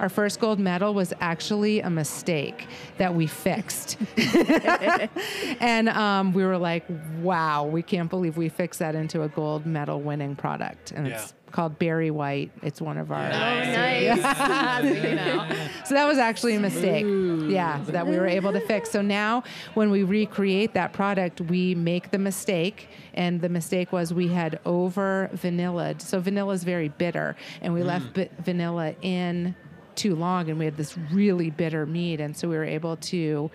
Our first gold medal was actually a mistake that we fixed. [LAUGHS] and um, we were like, wow, we can't believe we fixed that into a gold medal winning product. And it's called Berry White. It's one of our. Oh, nice. [LAUGHS] So that was actually a mistake. Yeah, that we were able to fix. So now when we recreate that product, we make the mistake. And the mistake was we had over vanilla. So vanilla is very bitter. And we mm. left bi- vanilla in too long and we had this really bitter mead. And so we were able to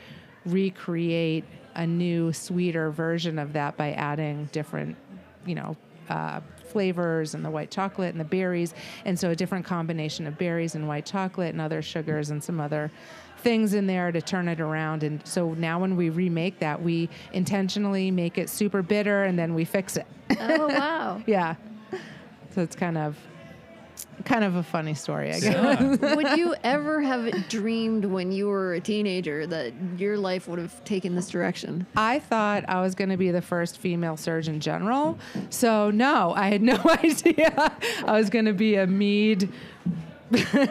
recreate a new, sweeter version of that by adding different, you know, uh, flavors and the white chocolate and the berries. And so a different combination of berries and white chocolate and other sugars and some other things in there to turn it around. And so now when we remake that, we intentionally make it super bitter and then we fix it. oh wow! [LAUGHS] yeah. So it's kind of kind of a funny story, I guess. Yeah. [LAUGHS] Would you [LAUGHS] ever have dreamed when you were a teenager that your life would have taken this direction? I thought I was going to be the first female surgeon general. So, no, I had no [LAUGHS] idea I was going to be a mead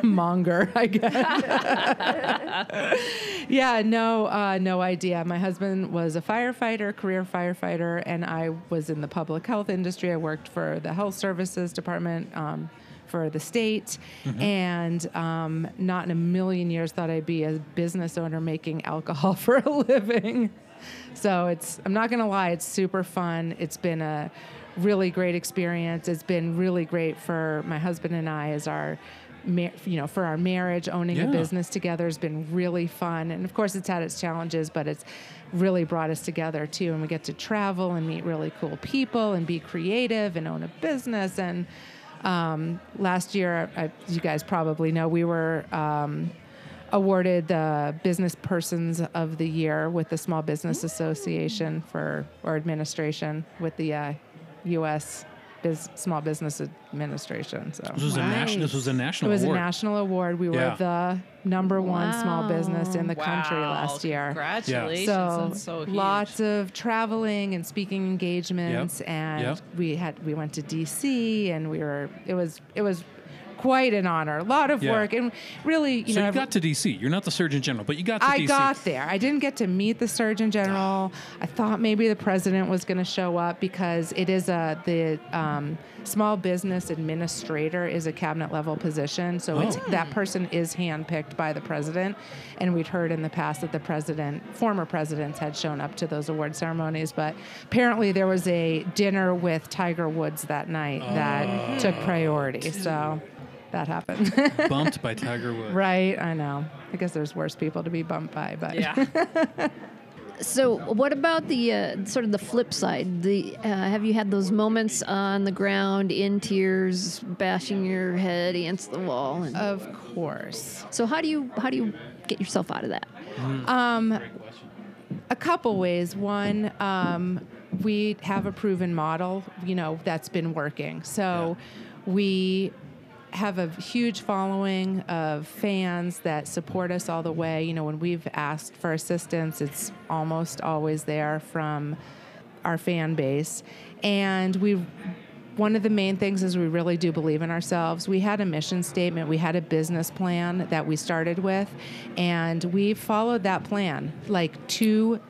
monger, I guess. yeah, no, uh, no idea. My husband was a firefighter, career firefighter, and I was in the public health industry. I worked for the health services department. Um, for the state, and um, not in a million years thought I'd be a business owner making alcohol [LAUGHS] for a living. So it's, I'm not going to lie, it's super fun. It's been a really great experience. It's been really great for my husband and I as our you know, for our marriage. Owning a business together has been really fun. And of course, it's had its challenges, but it's really brought us together too. And we get to travel and meet really cool people and be creative and own a business. And um, last year, I, you guys probably know, we were. Um, awarded the business persons of the year with the small business association for or administration with the uh, u.s Biz, small business administration so This was a national. This was a national. it was award. a national award we Yeah. were the number one small business in the country last year Congratulations. so, That's so huge. lots of traveling and speaking engagements and Yep. we had we went to DC and we were it was it was quite an honor a lot of Yeah. work and really you so know So you got to DC. You're not the Surgeon General, but you got to I DC. got there. I didn't get to meet the Surgeon General. I thought maybe the president was going to show up because it is a the um, small business administrator is a cabinet level position, so it's, Oh. that person is handpicked by the president. And we'd heard in the past that the president, former presidents, had shown up to those award ceremonies, but apparently there was a dinner with Tiger Woods that night that took priority. So that happened. [LAUGHS] bumped by Tiger Woods. Right, I know. I guess there's worse people to be bumped by, but yeah. [LAUGHS] So, what about the uh, sort of the flip side? The uh, have you had those moments on the ground in tears, bashing your head against the wall? And, of course. so, how do you how do you get yourself out of that? Um, a couple ways. One, um, we have a proven model, you know, that's been working. So we have a huge following of fans that support us all the way. You know, when we've asked for assistance, it's almost always there from our fan base. And we one of the main things is we really do believe in ourselves. We had a mission statement, we had a business plan that we started with, and we followed that plan like to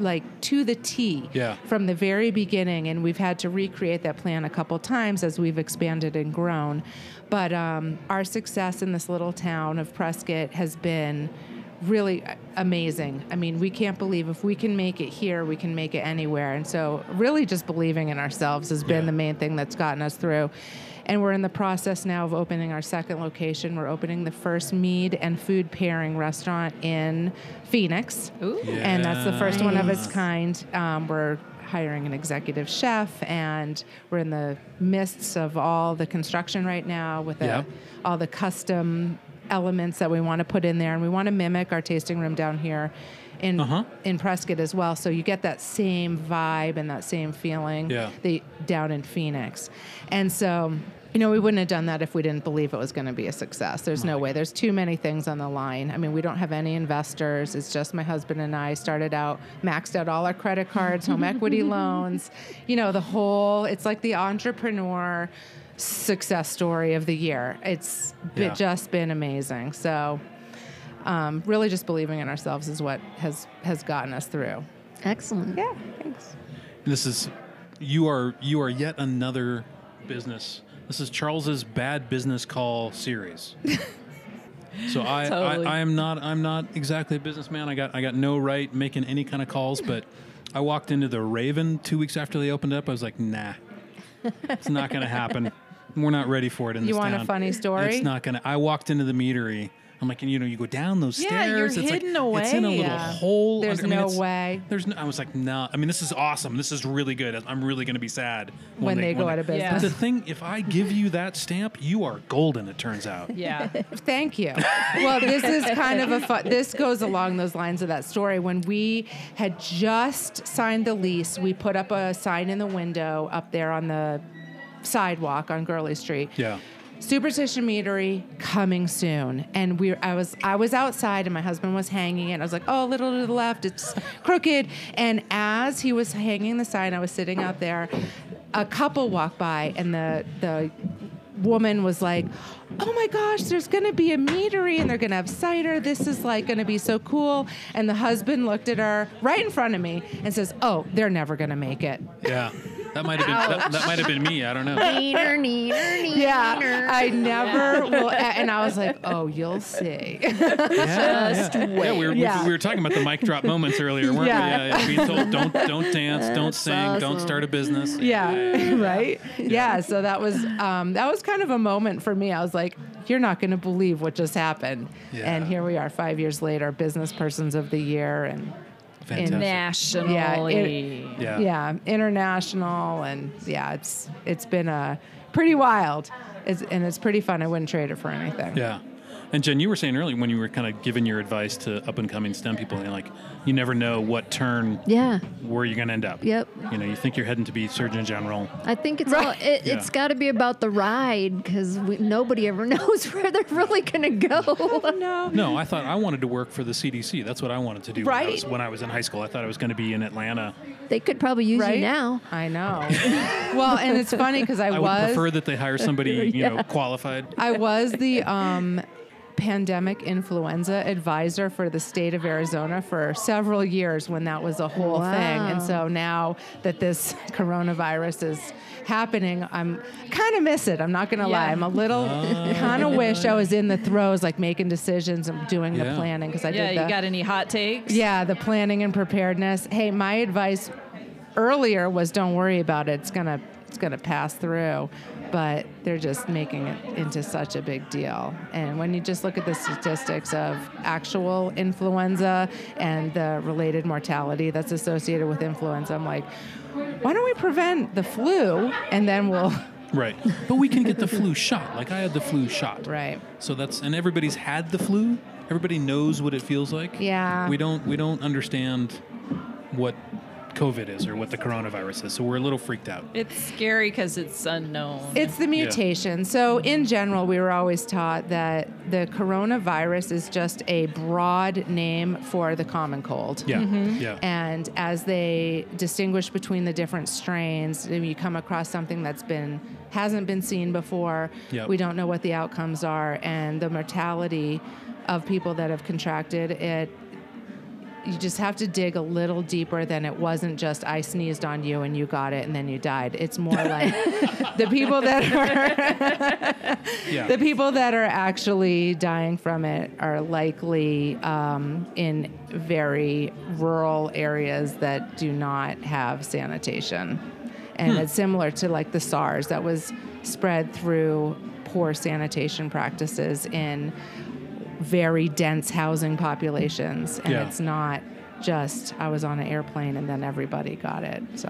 like to the T Yeah. from the very beginning and we've had to recreate that plan a couple times as we've expanded and grown. But um, our success in this little town of Prescott has been really amazing. I mean, we can't believe if we can make it here, we can make it anywhere. And so, really, just believing in ourselves has been Yeah. the main thing that's gotten us through. And we're in the process now of opening our second location. We're opening the first mead and food pairing restaurant in Phoenix. Ooh. And that's the first one of its kind. Um, we're hiring an executive chef, and we're in the midst of all the construction right now with Yep. all the custom elements that we want to put in there, and we want to mimic our tasting room down here in Uh-huh. in Prescott as well. So you get that same vibe and that same feeling Yeah. the, down in Phoenix, and so. You know, we wouldn't have done that if we didn't believe it was going to be a success. There's no way. There's too many things on the line. I mean, we don't have any investors. It's just my husband and I started out, maxed out all our credit cards, home [LAUGHS] equity loans. You know, the whole, it's like the entrepreneur success story of the year. It's be- Yeah. just been amazing. So, um, really just believing in ourselves is what has, has gotten us through. Excellent. Yeah, thanks. This is you are you are yet another business. This is Charles's bad business call series. [LAUGHS] so I, Totally. I I am not I'm not exactly a businessman. I got I got no right making any kind of calls, but I walked into the Raven two weeks after they opened up. I was like, nah, it's not going [LAUGHS] to happen. We're not ready for it in You this want a funny story? It's not going to. I walked into the meadery. I'm like, and you know, you go down those Yeah, stairs. you're it's like, hidden It's in a little Yeah. hole. There's under- I mean, no way. There's no. I was like, no. I mean, this is awesome. This is really good. I'm really going to be sad When they go out of Yeah. But business. the thing, if I give you that stamp, you are golden. It turns out. Yeah. [LAUGHS] Thank you. Well, this is kind of a fun, this goes along those lines of that story. When we had just signed the lease, we put up a sign in the window up there on the sidewalk on Gurley Street. Yeah. Superstition Meadery coming soon, and we I was I was outside and my husband was hanging it. I was like, oh, a little to the left, it's crooked. And as he was hanging the sign, I was sitting out there. A couple walked by, and the the woman was like, "Oh my gosh, there's going to be a meadery and they're going to have cider. This is like going to be so cool." And the husband looked at her right in front of me and says, "Oh, they're never going to make it." Yeah. That might have been that, that might have been me. I don't know. Neener, neener, neener. Yeah, I never will. And I was like, "Oh, you'll see." Yeah, [LAUGHS] yeah. yeah, we were Yeah. we were talking about the mic drop moments earlier, weren't Yeah. we? Yeah, yeah. Being told don't don't dance, don't sing, don't start a business. yeah, right. Yeah, so that was um, that was kind of a moment for me. I was like, "You're not going to believe what just happened," Yeah. and here we are, five years later, business persons of the year, and Fantastic. Nationally. Yeah. yeah, international, and yeah, it's it's been a pretty wild, it's, and it's pretty fun. I wouldn't trade it for anything. Yeah. And Jen, you were saying earlier when you were kind of giving your advice to up and coming STEM people, and like you never know what turn Yeah. where you're going to end up. Yep. You know, you think you're heading to be Surgeon General. I think it's all, it, Yeah. it's got to be about the ride because nobody ever [LAUGHS] knows where they're really going to go. No, No, I thought I wanted to work for the CDC. That's what I wanted to do when, I Right. was, when I was in high school. I thought I was going to be in Atlanta. they could probably use right you now. I know. [LAUGHS] well, and it's funny because I, I would was prefer that they hire somebody, [LAUGHS] you know, qualified. I was the um, pandemic influenza advisor for the state of Arizona for several years when that was a whole thing. And so now that this coronavirus is happening, I'm kind of miss it. I'm not going to lie. I'm a little oh. kind of wish I was in the throes, like making decisions and doing the planning because I Yeah, did Yeah, you got any hot takes? yeah, the planning and preparedness. Hey, my advice earlier was don't worry about it. It's gonna it's gonna pass through. But they're just making it into such a big deal. And when you just look at the statistics of actual influenza and the related mortality that's associated with influenza, I'm like, why don't we prevent the flu and then we'll [LAUGHS] Right. But we can get the flu shot. Like I had the flu shot. right. So that's and everybody's had the flu. Everybody knows what it feels like. Yeah. We don't we don't understand what COVID is or what the coronavirus is. So we're a little freaked out. It's scary because it's unknown. It's the mutation. So, in general, we were always taught that the coronavirus is just a broad name for the common cold. Yeah. Mm-hmm. Yeah. And as they distinguish between the different strains, if you come across something that's been hasn't been seen before, Yep. we don't know what the outcomes are, and the mortality of people that have contracted it. You just have to dig a little deeper than it wasn't just I sneezed on you and you got it and then you died. It's more [LAUGHS] like the people that are [LAUGHS] yeah. [LAUGHS] the people that are actually dying from it are likely um, in very rural areas that do not have sanitation. And it's similar to like the SARS that was spread through poor sanitation practices in very dense housing populations. And Yeah. it's not just I was on an airplane and then everybody got it. So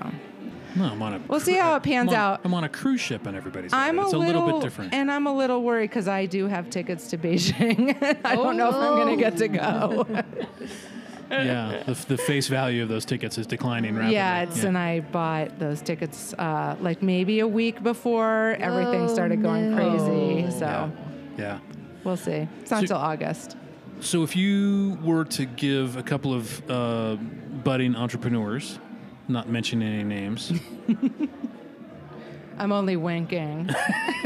no, I'm on a We'll see how it pans I'm on, out. I'm on a cruise ship and everybody's got I'm it. a It's a little, little bit different. and I'm a little worried because I do have tickets to Beijing. [LAUGHS] I don't know if I'm going to get to go. [LAUGHS] yeah. The, the face value of those tickets is declining rapidly. yeah, it's and I bought those tickets uh, like maybe a week before everything Oh, started going no. crazy. So Yeah. Yeah. We'll see. It's not So- till August. So, if you were to give a couple of uh, budding entrepreneurs, not mentioning any names, [LAUGHS] I'm only winking. [LAUGHS]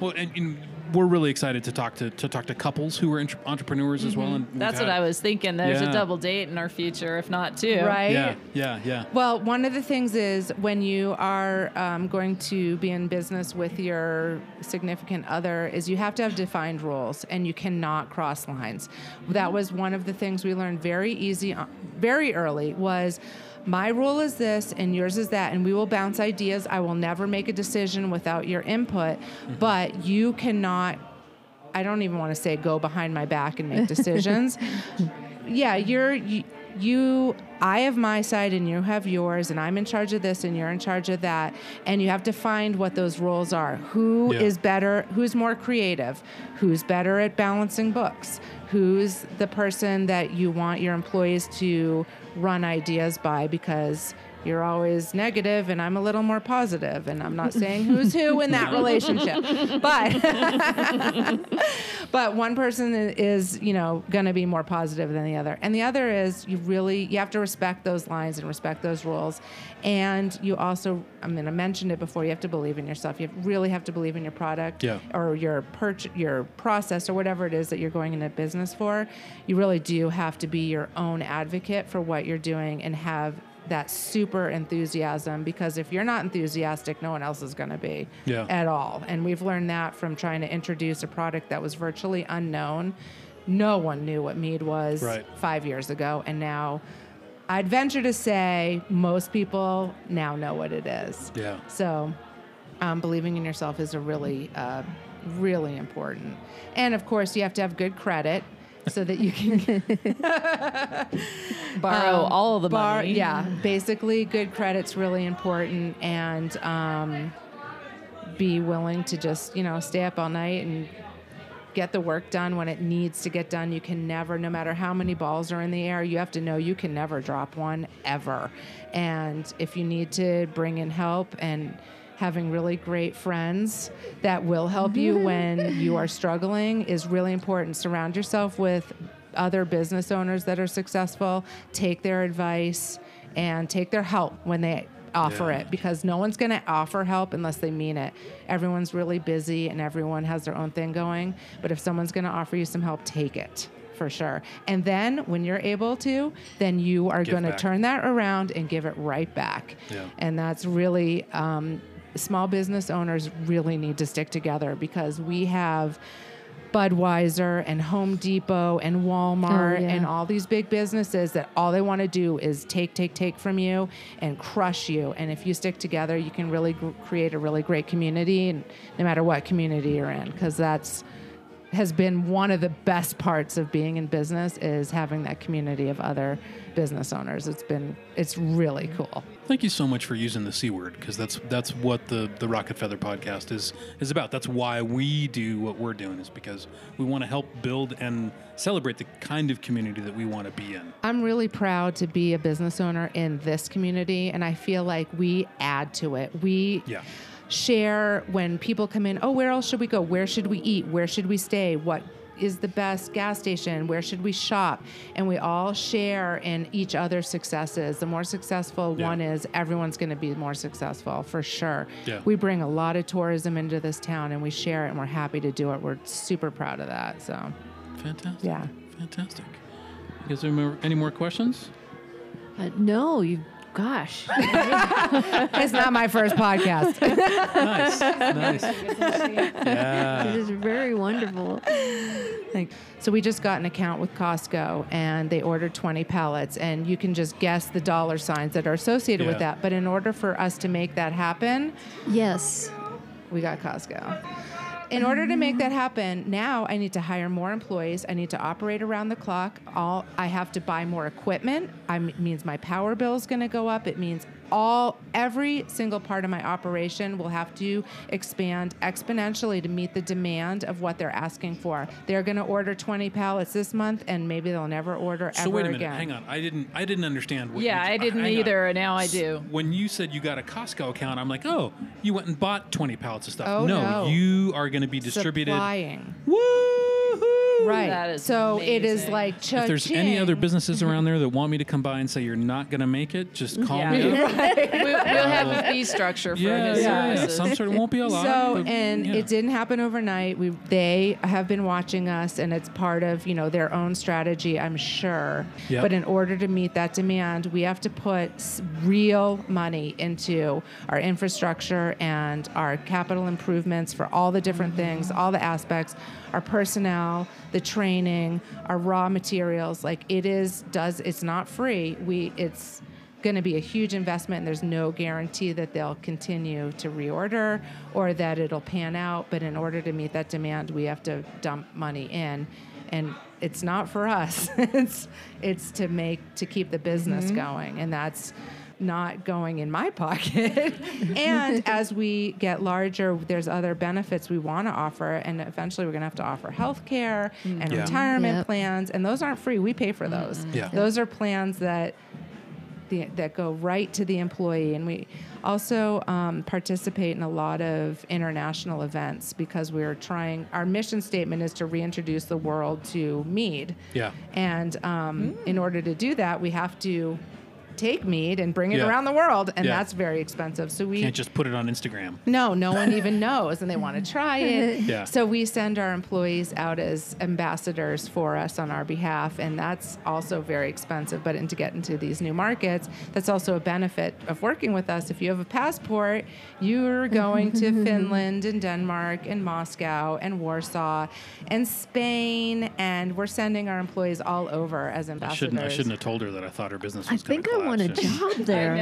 well, and, and we're really excited to talk to to talk to couples who are entre- entrepreneurs as well. And we've That's what I was thinking. There's Yeah. a double date in our future, if not two. Right? Yeah, yeah, yeah. Well, one of the things is when you are um, going to be in business with your significant other is you have to have defined rules and you cannot cross lines. That was one of the things we learned very easy, uh, very early was my rule is this and yours is that and we will bounce ideas. I will never make a decision without your input, mm-hmm. but you cannot I don't even want to say go behind my back and make decisions. [LAUGHS] yeah, you're you, you I have my side and you have yours and I'm in charge of this and you're in charge of that and you have to find what those roles are. Who is Yeah. better, who's more creative, who's better at balancing books, who's the person that you want your employees to run ideas by because you're always negative and I'm a little more positive and I'm not saying who's who in that [LAUGHS] relationship but [LAUGHS] but one person is you know going to be more positive than the other. And the other is you really you have to respect those lines and respect those rules. And you also I mean I mentioned it before you have to believe in yourself. You really have to believe in your product Yeah. or your perch your process or whatever it is that you're going into business for. You really do have to be your own advocate for what you're doing and have that super enthusiasm because if you're not enthusiastic no one else is going to be Yeah. at all and we've learned that from trying to introduce a product that was virtually unknown no one knew what mead was Right. five years ago and now i'd venture to say most people now know what it is Yeah. so, um, believing in yourself is a really, uh, really important. And of course, you have to have good credit so that you can [LAUGHS] Borrow um, all the bar- money. Yeah, basically, good credit's really important, and um, be willing to just you know stay up all night and get the work done when it needs to get done. You can never, no matter how many balls are in the air, you have to know you can never drop one ever. And if you need to bring in help and having really great friends that will help you when you are struggling is really important. Surround yourself with other business owners that are successful, take their advice and take their help when they offer Yeah. it because no one's going to offer help unless they mean it. Everyone's really busy and everyone has their own thing going. But if someone's going to offer you some help, take it for sure. And then when you're able to, then you are going to turn that around and give it right back. Yeah. And that's really, um, small business owners really need to stick together because we have. Budweiser and Home Depot and Walmart Oh, yeah. and all these big businesses that all they want to do is take, take, take from you and crush you. And if you stick together, you can really gr- create a really great community, and no matter what community you're in, because that's has been one of the best parts of being in business is having that community of other business owners. It's been it's really cool. Thank you so much for using the c word because that's that's what the the Rocket Feather podcast is is about. That's why we do what we're doing is because we want to help build and celebrate the kind of community that we want to be in. I'm really proud to be a business owner in this community, and I feel like we add to it. We Yeah. share when people come in. Oh, where else should we go? Where should we eat? Where should we stay? What is the best gas station? Where should we shop? And we all share in each other's successes. The more successful Yeah. one is, everyone's going to be more successful for sure. Yeah. We bring a lot of tourism into this town, and we share it, and we're happy to do it. We're super proud of that. So. Fantastic. Yeah. Fantastic. You guys have more- any more questions? Uh, no, you. Gosh. [LAUGHS] it's not my first podcast. [LAUGHS] nice. nice. [LAUGHS] Yeah. is very wonderful. Like, so we just got an account with Costco and they ordered 20 pallets and you can just guess the dollar signs that are associated with that. But in order for us to make that happen, Yes. we got Costco. In order to make that mm. happen, now I need to hire more employees. I need to operate around the clock. All I have to buy more equipment. I means my power bill is going to go up. It means all every single part of my operation will have to expand exponentially to meet the demand of what they're asking for. They're going to order 20 pallets this month, and maybe they'll never order So ever wait a minute. again. Hang on. I didn't. I didn't understand. What you Yeah, you, I didn't hang on. either, and now I do. When you said you got a Costco account, I'm like, oh, you went and bought 20 pallets of stuff. Oh, no. you are going to be distributed. Supplying. Woohoo! Right. That is so it is amazing. like If there's any other businesses around there that want me to come by and say you're not going to make it, just call Yeah. [LAUGHS] me up. we, we'll have uh, a fee structure for Yeah, his yeah, yeah. services. Some sort of won't be a lot. So but, and yeah. it didn't happen overnight. We they have been watching us, and it's part of you know their own strategy, I'm sure. Yep. But in order to meet that demand, we have to put s- real money into our infrastructure and our capital improvements for all the different things, all the aspects, our personnel, the training, our raw materials. Like it is does it's not free. We it's going to be a huge investment and there's no guarantee that they'll continue to reorder or that it'll pan out but in order to meet that demand we have to dump money in and it's not for us [LAUGHS] it's it's to make to keep the business mm-hmm. going and that's not going in my [LAUGHS] pocket and as we get larger there's other benefits we want to offer and eventually we're going to have to offer health care and Yeah. retirement Yep. plans and those aren't free we pay for those Yeah. those are plans that the, that go right to the employee. And we also um, participate in a lot of international events because we're trying, our mission statement is to reintroduce the world to mead. Yeah. And um, in order to do that, we have to take mead and bring it Yeah. around the world, and Yeah. that's very expensive. So we Can't just put it on Instagram. no, no one even [LAUGHS] knows, and they want to try it. [LAUGHS] Yeah. So we send our employees out as ambassadors for us on our behalf, and that's also very expensive. But and to get into these new markets, that's also a benefit of working with us. If you have a passport, you're going to [LAUGHS] Finland and Denmark and Moscow and Warsaw and Spain, and we're sending our employees all over as I ambassadors. shouldn't, I shouldn't have told her that I thought her business was going think to I want a job there.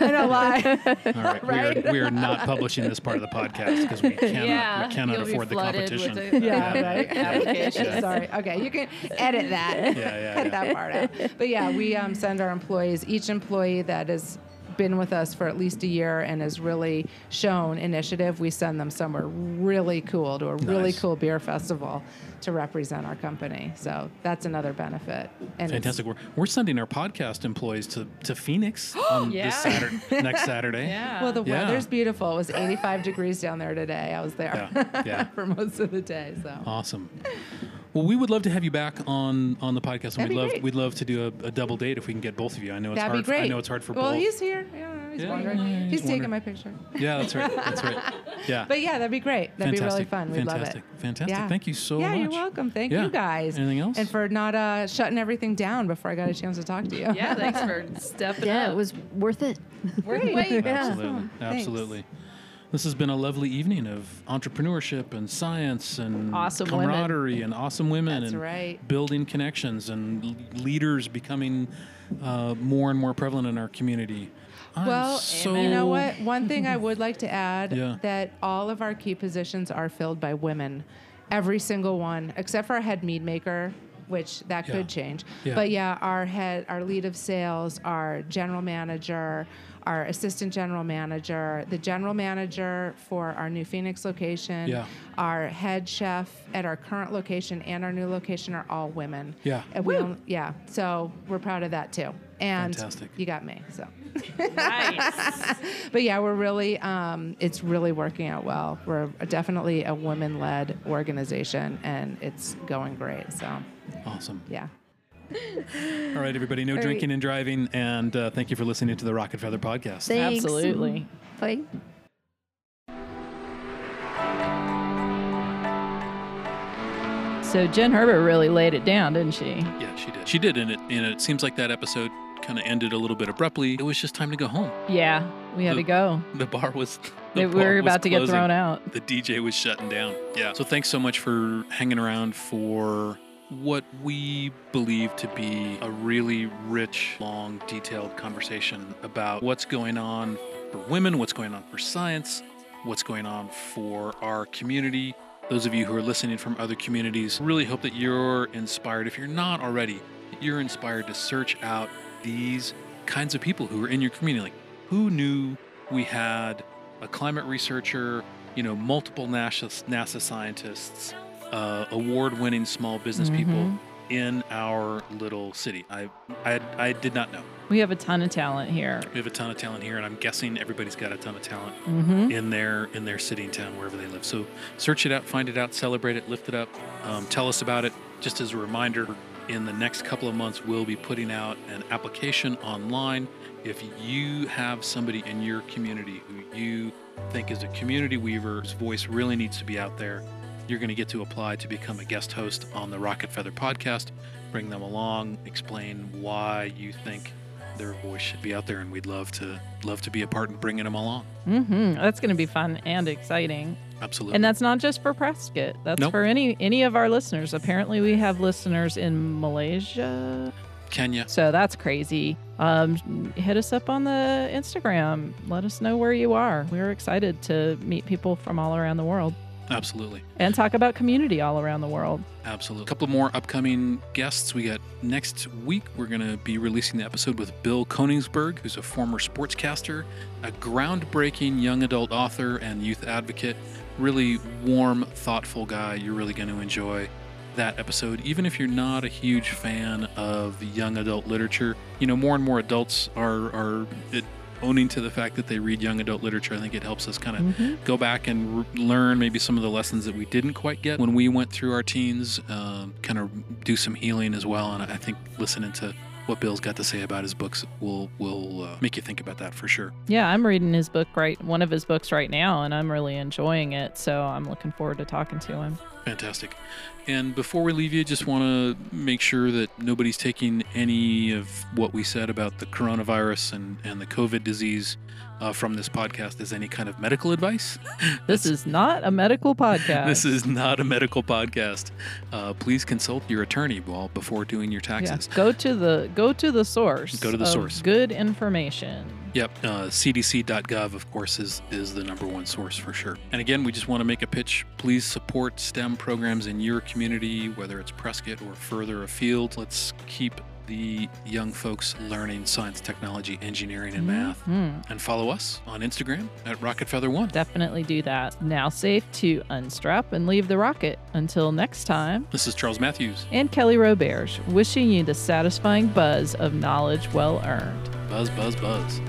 I don't lie. [LAUGHS] All right, we, are, we are not publishing this part of the podcast because we [LAUGHS] cannot, we cannot afford the competition. yeah, right. [LAUGHS] Applications. Sorry. Okay, you can edit that. Yeah, yeah, Cut yeah. that part out. But yeah, we um, send our employees, each employee that has been with us for at least a year and has really shown initiative, we send them somewhere really cool to a really cool beer festival to represent our company. So that's another benefit. And Fantastic. We're, we're sending our podcast employees to, to Phoenix [GASPS] on Yeah. this Saturday, next Saturday. [LAUGHS] Yeah. Well, the Yeah. weather's beautiful. It was [GASPS] 85 degrees down there today. I was there Yeah, yeah. [LAUGHS] for most of the day. So Awesome. Well, we would love to have you back on on the podcast, and That'd we'd be love great. we'd love to do a, a double date if we can get both of you. I know it's that'd be hard. great. I know it's hard for well, both. he's here. Yeah, he's Yeah, wondering. yeah, he's he's taking my picture. yeah, that's right. That's right. [LAUGHS] Yeah. But yeah, that'd be great. That'd be really fun. We'd love Fantastic. it. Fantastic. Yeah. Thank you so yeah, much. you're welcome. Thank Yeah. you guys. Anything else? And for not uh, shutting everything down before I got a chance to talk to you. yeah, thanks for [LAUGHS] stepping Yeah, up. it was worth it. Great. Wait. Yeah. Absolutely. Thanks. This has been a lovely evening of entrepreneurship and science and Awesome women. camaraderie and awesome women That's and right. building connections and leaders becoming uh, more and more prevalent in our community. I'm Well, so, you know what? One thing I would like to add [LAUGHS] Yeah. that all of our key positions are filled by women. Every single one, except for our head mead maker, which that Yeah. could change. Yeah. But yeah, our head, our lead of sales, our general manager, our assistant general manager, the general manager for our new Phoenix location, Yeah. our head chef at our current location and our new location are all women. Yeah. And we don't, yeah. So we're proud of that too. And Fantastic. you got me. So. Nice. [LAUGHS] But yeah, we're really, um, it's really working out well. We're definitely a women led organization and it's going great. So, Awesome. yeah. All right, everybody. No All right. drinking and driving. And uh, thank you for listening to the Rocket Feather podcast. Thanks. Absolutely. Bye. So Jen Herbert really laid it down, didn't she? Yeah, she did. She did, and it and it seems like that episode kind of ended a little bit abruptly. It was just time to go home. Yeah, we had The- to go. The bar was. We [LAUGHS] The were bar was about to get thrown out. The DJ was shutting down. Yeah. So thanks so much for hanging around for what we believe to be a really rich, long, detailed conversation about what's going on for women, what's going on for science, what's going on for our community. Those of you who are listening from other communities, really hope that you're inspired. If you're not already, you're inspired to search out these kinds of people who are in your community. Like, who knew we had a climate researcher, you know, multiple NASA, NASA scientists, uh, award-winning small business people in our little city. I, I, I did not know. We have a ton of talent here. We have a ton of talent here, and I'm guessing everybody's got a ton of talent Mm-hmm. in their in their city and town wherever they live. So search it out, find it out, celebrate it, lift it up, um, tell us about it. Just as a reminder, in the next couple of months, we'll be putting out an application online. If you have somebody in your community who you think is a community weaver, whose voice really needs to be out there, you're going to get to apply to become a guest host on the Rocket Feather podcast. Bring them along, explain why you think their voice should be out there, and we'd love to love to be a part in bringing them along. Mm-hmm. That's going to be fun and exciting. Absolutely. And that's not just for Prescott. That's Nope. for any any of our listeners. Apparently, we have listeners in Malaysia. Kenya. So that's crazy. Um, hit us up on the Instagram. Let us know where you are. We're excited to meet people from all around the world Absolutely. and talk about community all around the world. Absolutely. A couple more upcoming guests. We got next week, we're going to be releasing the episode with Bill Konigsberg, who's a former sportscaster, a groundbreaking young adult author and youth advocate. Really warm, thoughtful guy you're really going to enjoy. that episode. Even if you're not a huge fan of young adult literature, you know, more and more adults are are it, owning to the fact that they read young adult literature. I think it helps us kind of go back and r- learn maybe some of the lessons that we didn't quite get when we went through our teens, um, kind of do some healing as well. And I think listening to what Bill's got to say about his books will will uh, make you think about that for sure. Yeah, I'm reading his book right, one of his books right now, and I'm really enjoying it. So I'm looking forward to talking to him. Fantastic. And before we leave you, just want to make sure that nobody's taking any of what we said about the coronavirus and, and the COVID disease uh, from this podcast as any kind of medical advice. [LAUGHS] This is not a medical podcast. This is not a medical podcast. Uh, please consult your attorney while before doing your Yeah, taxes. Go to the go to the source. Go to the source. Good information. Yep, uh, CDC.gov, of course, is is the number one source for sure. And again, we just want to make a pitch. Please support STEM programs in your community, whether it's Prescott or further afield. Let's keep the young folks learning science, technology, engineering, and math. Hmm. And follow us on Instagram at Rocket Feather One. Definitely do that. Now safe to unstrap and leave the rocket. Until next time. This is Charles Matthews. And Kelly Roberge, wishing you the satisfying buzz of knowledge well earned. Buzz, buzz, buzz.